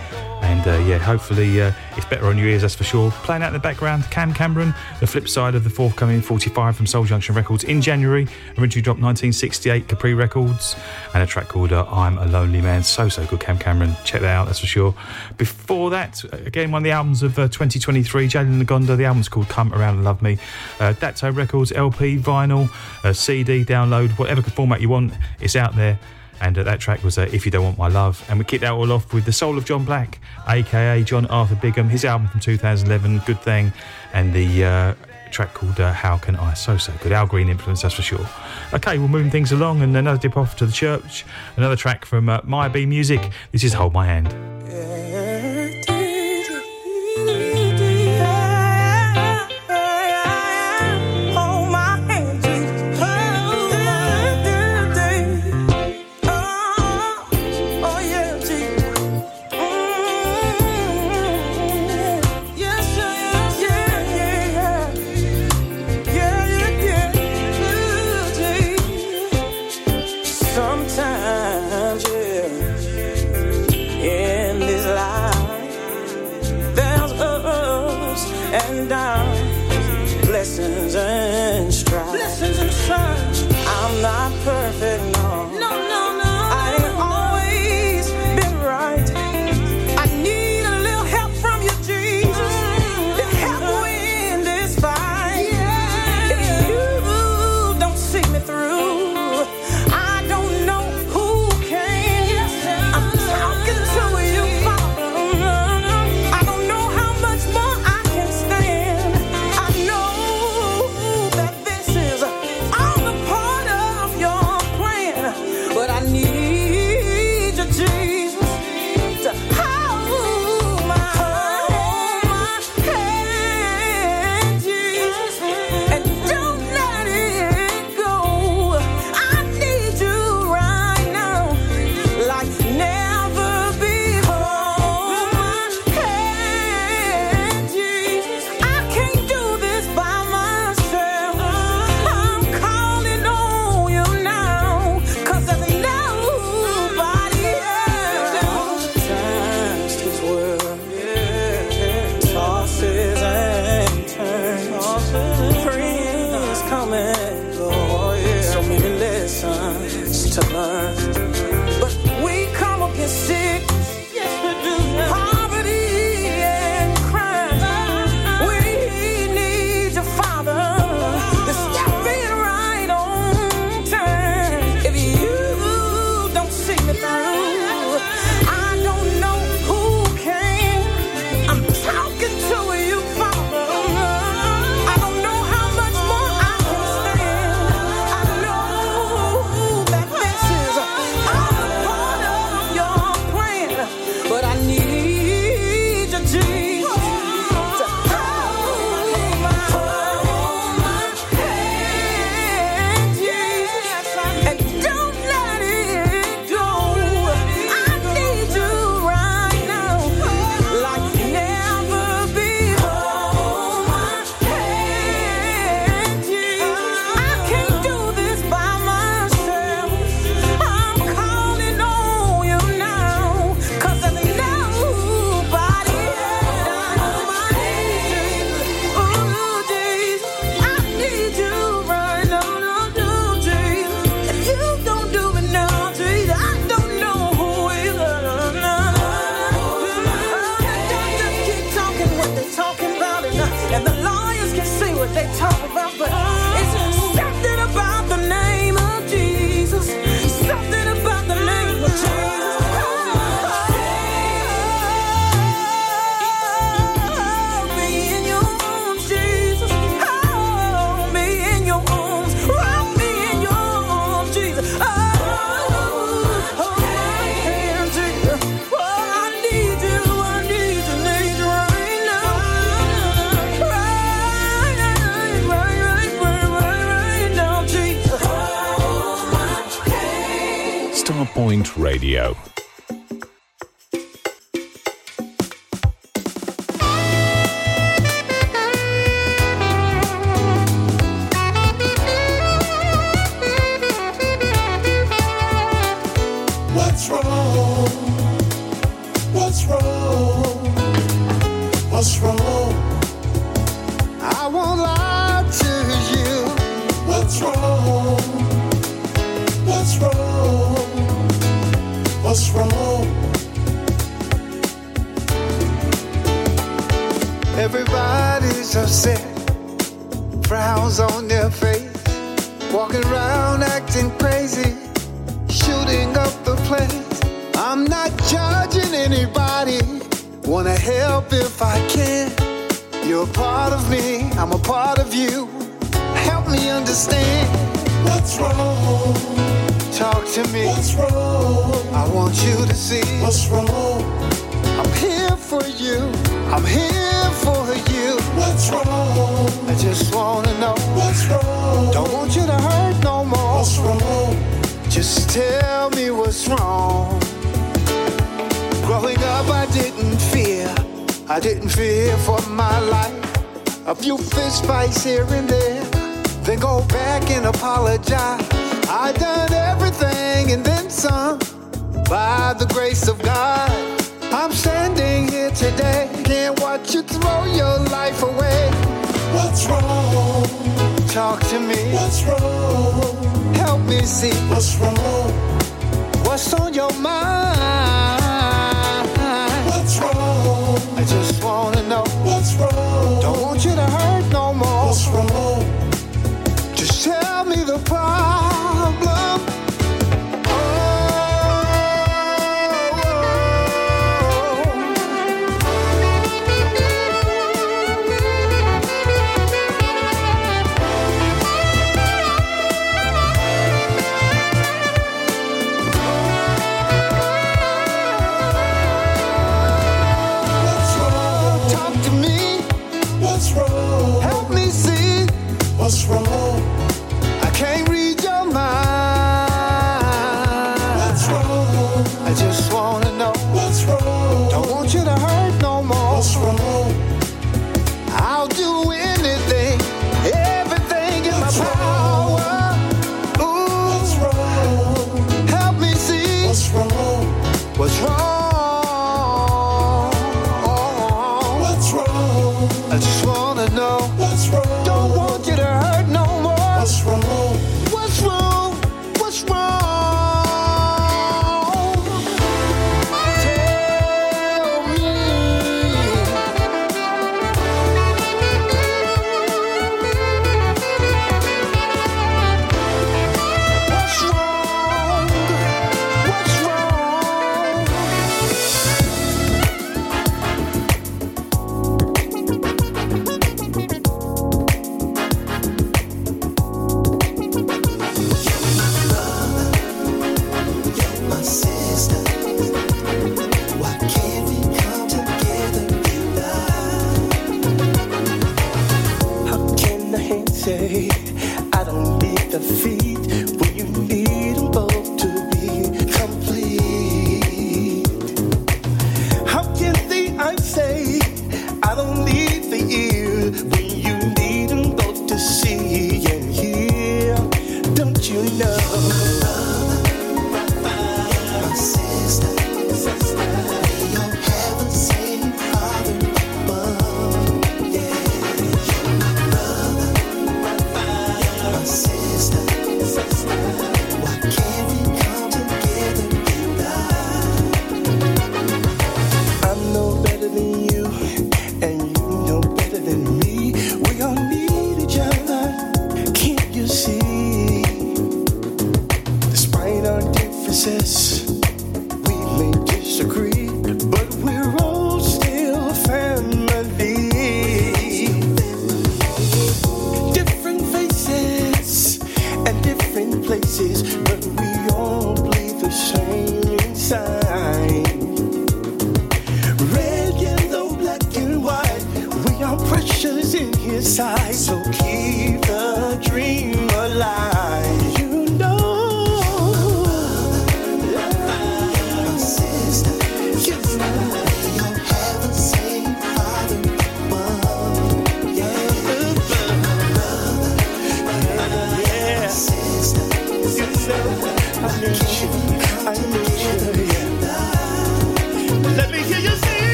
And uh, yeah, hopefully uh, it's better on your ears, that's for sure. Playing out in the background, Cam Cameron, the flip side of the forthcoming 45 from Soul Junction Records in January. Originally dropped 1968, Capri Records, and a track called uh, I'm a Lonely Man. So, so good, Cam Cameron. Check that out, that's for sure. Before that, again, one of the albums of uh, 2023, Jalen Ngonda. The album's called Come Around and Love Me. Uh, Records, LP, vinyl, uh, CD, download, whatever format you want, it's out there. And uh, that track was uh, If You Don't Want My Love. And we kicked that all off with The Soul of John Black, aka John Arthur Bigham, his album from 2011, Good Thing, and the uh, track called uh, How Can I? So, so good. Al Green influence, that's for sure. Okay, we're moving things along, and another dip off to the church. Another track from uh, Maya B Music. This is Hold My Hand. Hold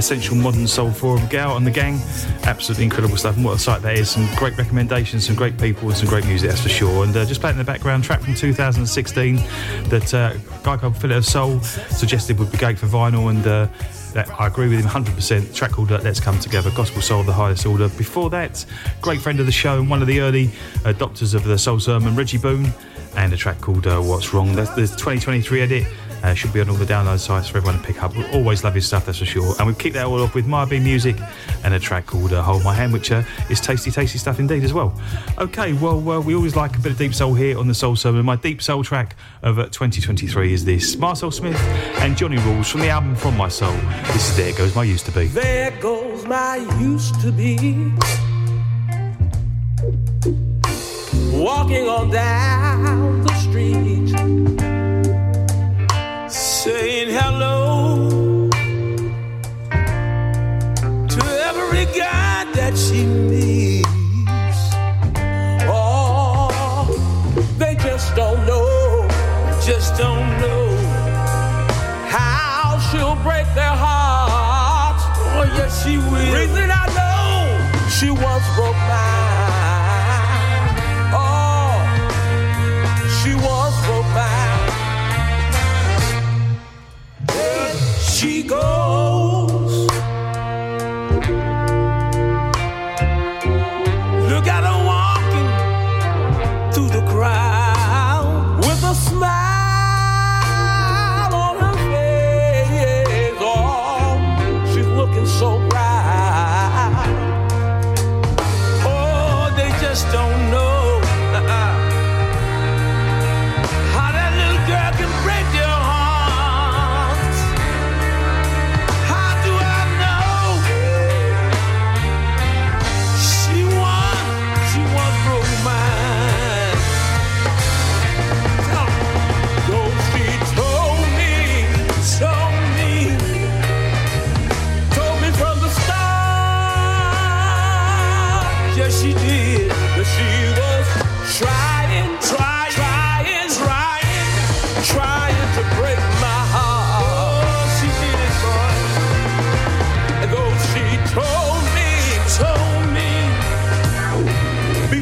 Essential Modern Soul Forum. Go out on the gang. Absolutely incredible stuff. And what a site that is. Some great recommendations, some great people, and some great music, that's for sure. And uh, just playing in the background, track from 2016 that uh, a guy called Philip of Soul suggested would be great for vinyl. And uh, I agree with him 100%. track called uh, Let's Come Together, Gospel Soul of the Highest Order. Before that, great friend of the show and one of the early adopters of the Soul Sermon, Reggie Boone, and a track called uh, What's Wrong. That's the 2023 edit. Uh, should be on all the download sites for everyone to pick up. We always love his stuff, that's for sure. And we keep that all off with B Music and a track called uh, Hold My Hand, which uh, is tasty, tasty stuff indeed as well. Okay, well, uh, we always like a bit of deep soul here on the Soul Sermon. My deep soul track of uh, 2023 is this Marcel Smith and Johnny Rawls from the album From My Soul. This is There Goes My Used to Be. There goes my used to be. Walking on down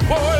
before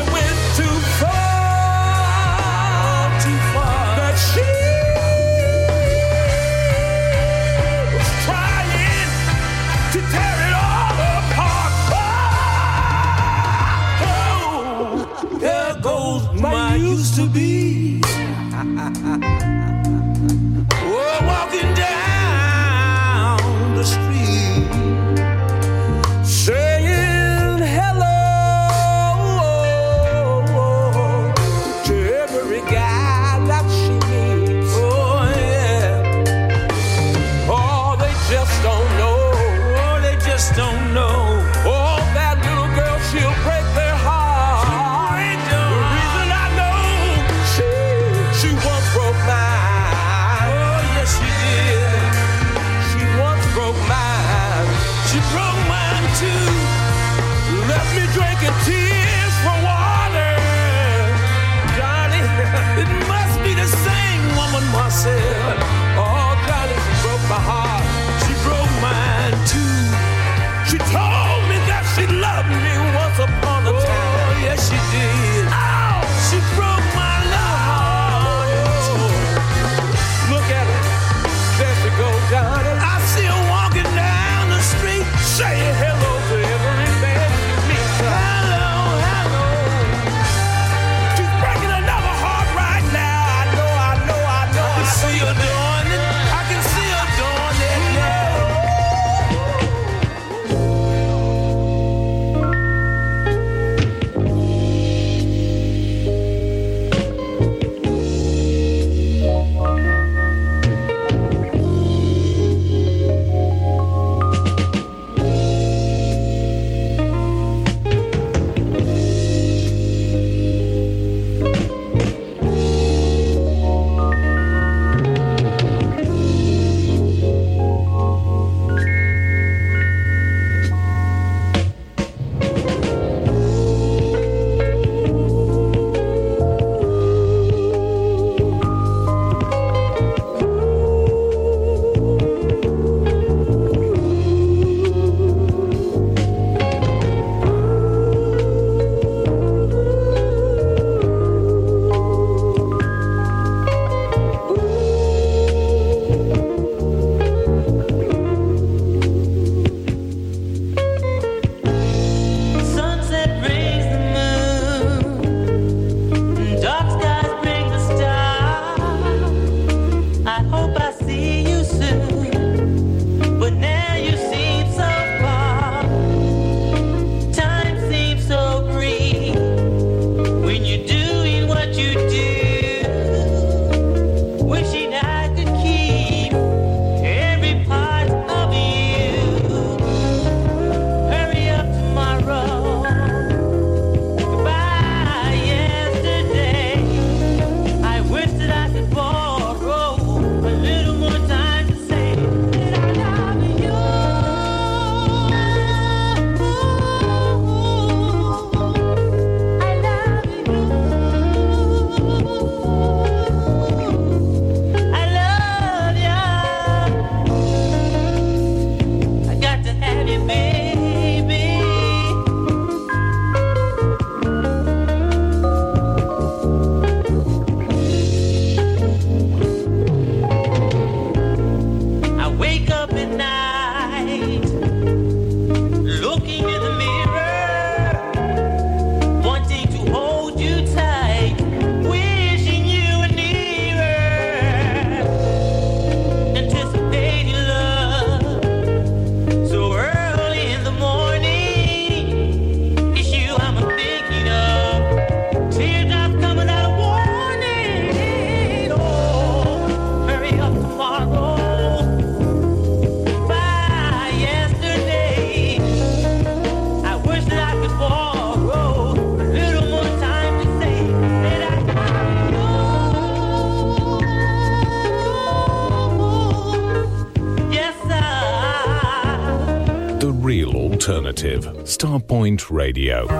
Radio.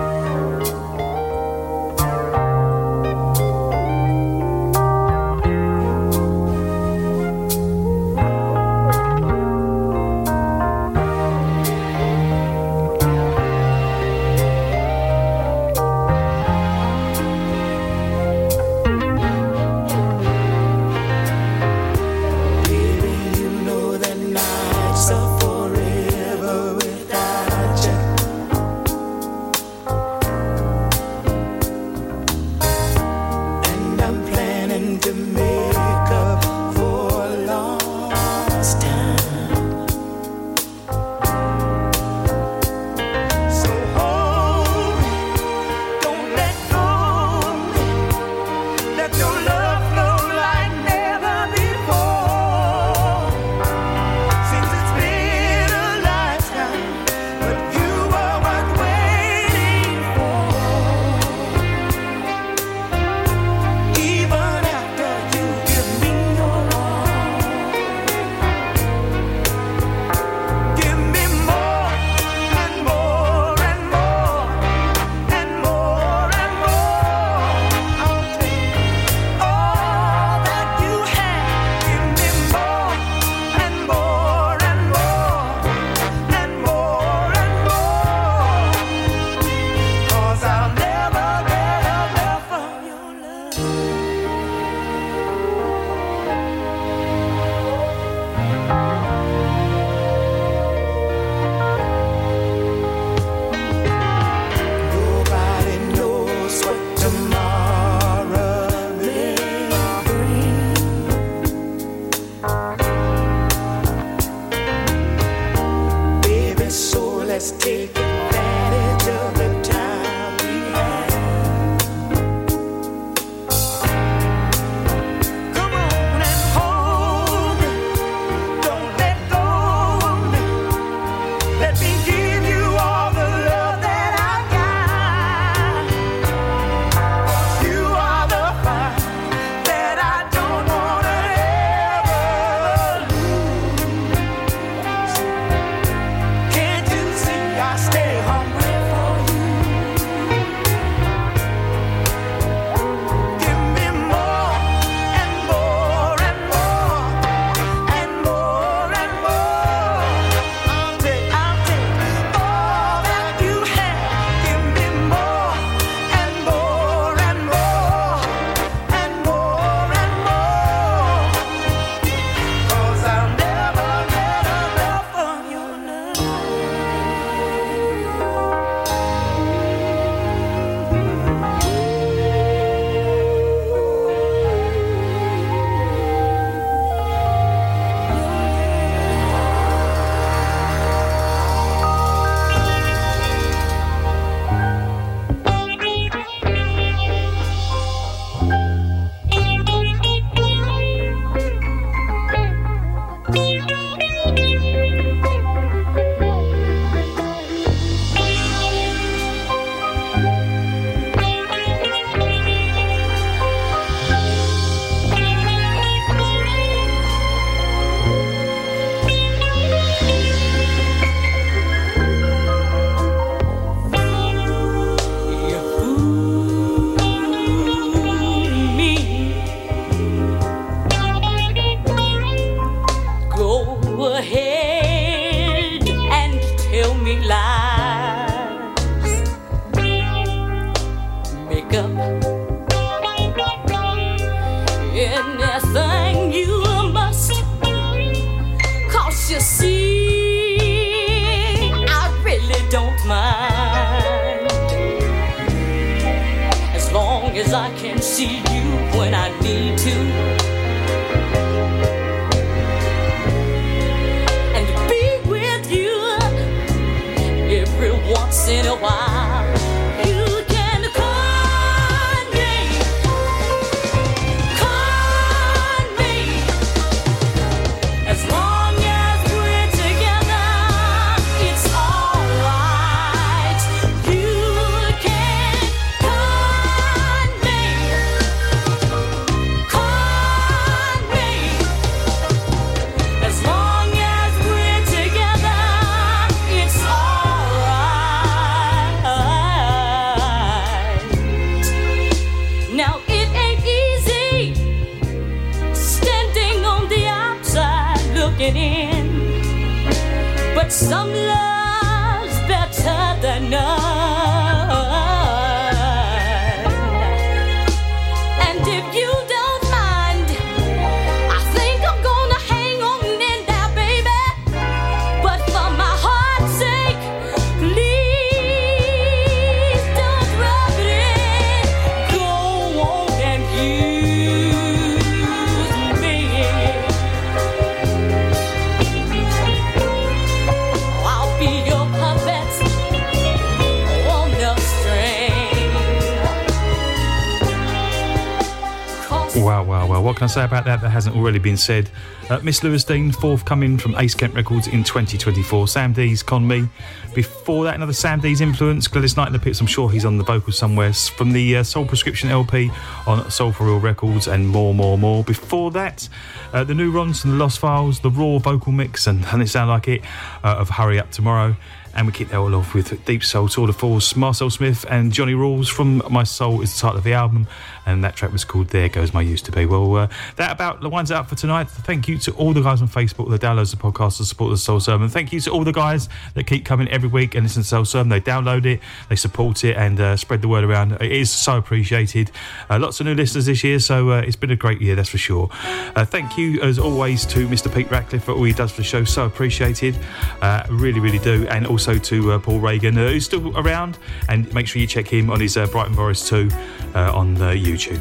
Say about that that hasn't already been said? Uh, Miss Lewis Dean, forthcoming from Ace Kent Records in 2024. Sam Dees Con Me. Before that, another Sam Dees influence. Gladys Knight in the Pips. I'm sure he's on the vocals somewhere. From the uh, Soul Prescription LP on Soul for Real Records and more, more, more. Before that, uh, the new Rons and the Lost Files, the raw vocal mix, and, and it sound like it, uh, of Hurry Up Tomorrow. And we kick that all off with Deep Soul Tour de Force, Marcel Smith and Johnny Rawls from My Soul is the title of the album. And that track was called There Goes My Used to Be. Well, uh, that about winds it up for tonight. Thank you to all the guys on Facebook that downloads the podcast to support the Soul Sermon. Thank you to all the guys that keep coming every week and listen to Soul Sermon. They download it, they support it, and uh, spread the word around. It is so appreciated. Uh, lots of new listeners this year, so uh, it's been a great year, that's for sure. Uh, thank you, as always, to Mr. Pete Ratcliffe for all he does for the show. So appreciated. Uh, really, really do. And also to uh, Paul Reagan, uh, who's still around. And make sure you check him on his uh, Brighton Boris 2 uh, on uh, YouTube.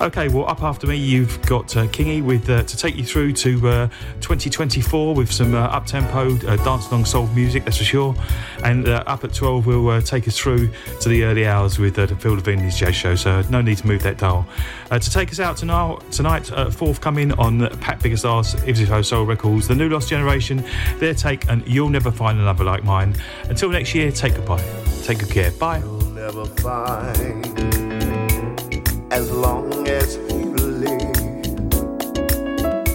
Okay, well, up after me, you've got uh, Kingy with to take you through to uh, 2024 with some up tempo dance along soul music, that's for sure. And up at 12, we'll take us through to the early hours with the Field of Indies Jazz Show, so no need to move that dial. To take us out tonight, tonight forthcoming on Pat Biggerstars, Ipswich Soul Records, The New Lost Generation, their take, and You'll Never Find Another Like Mine. Until next year, take goodbye. Take good care. Bye. You'll never find as long as you live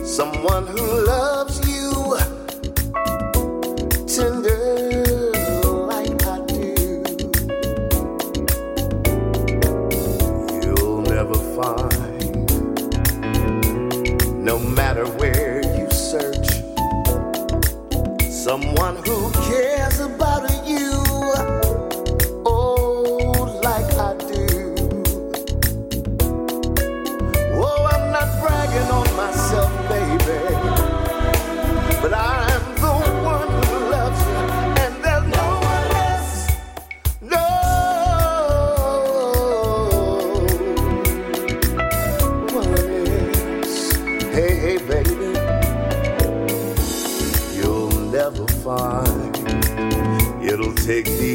someone who loves you tender like I do. You'll never find, no matter where someone who cares take the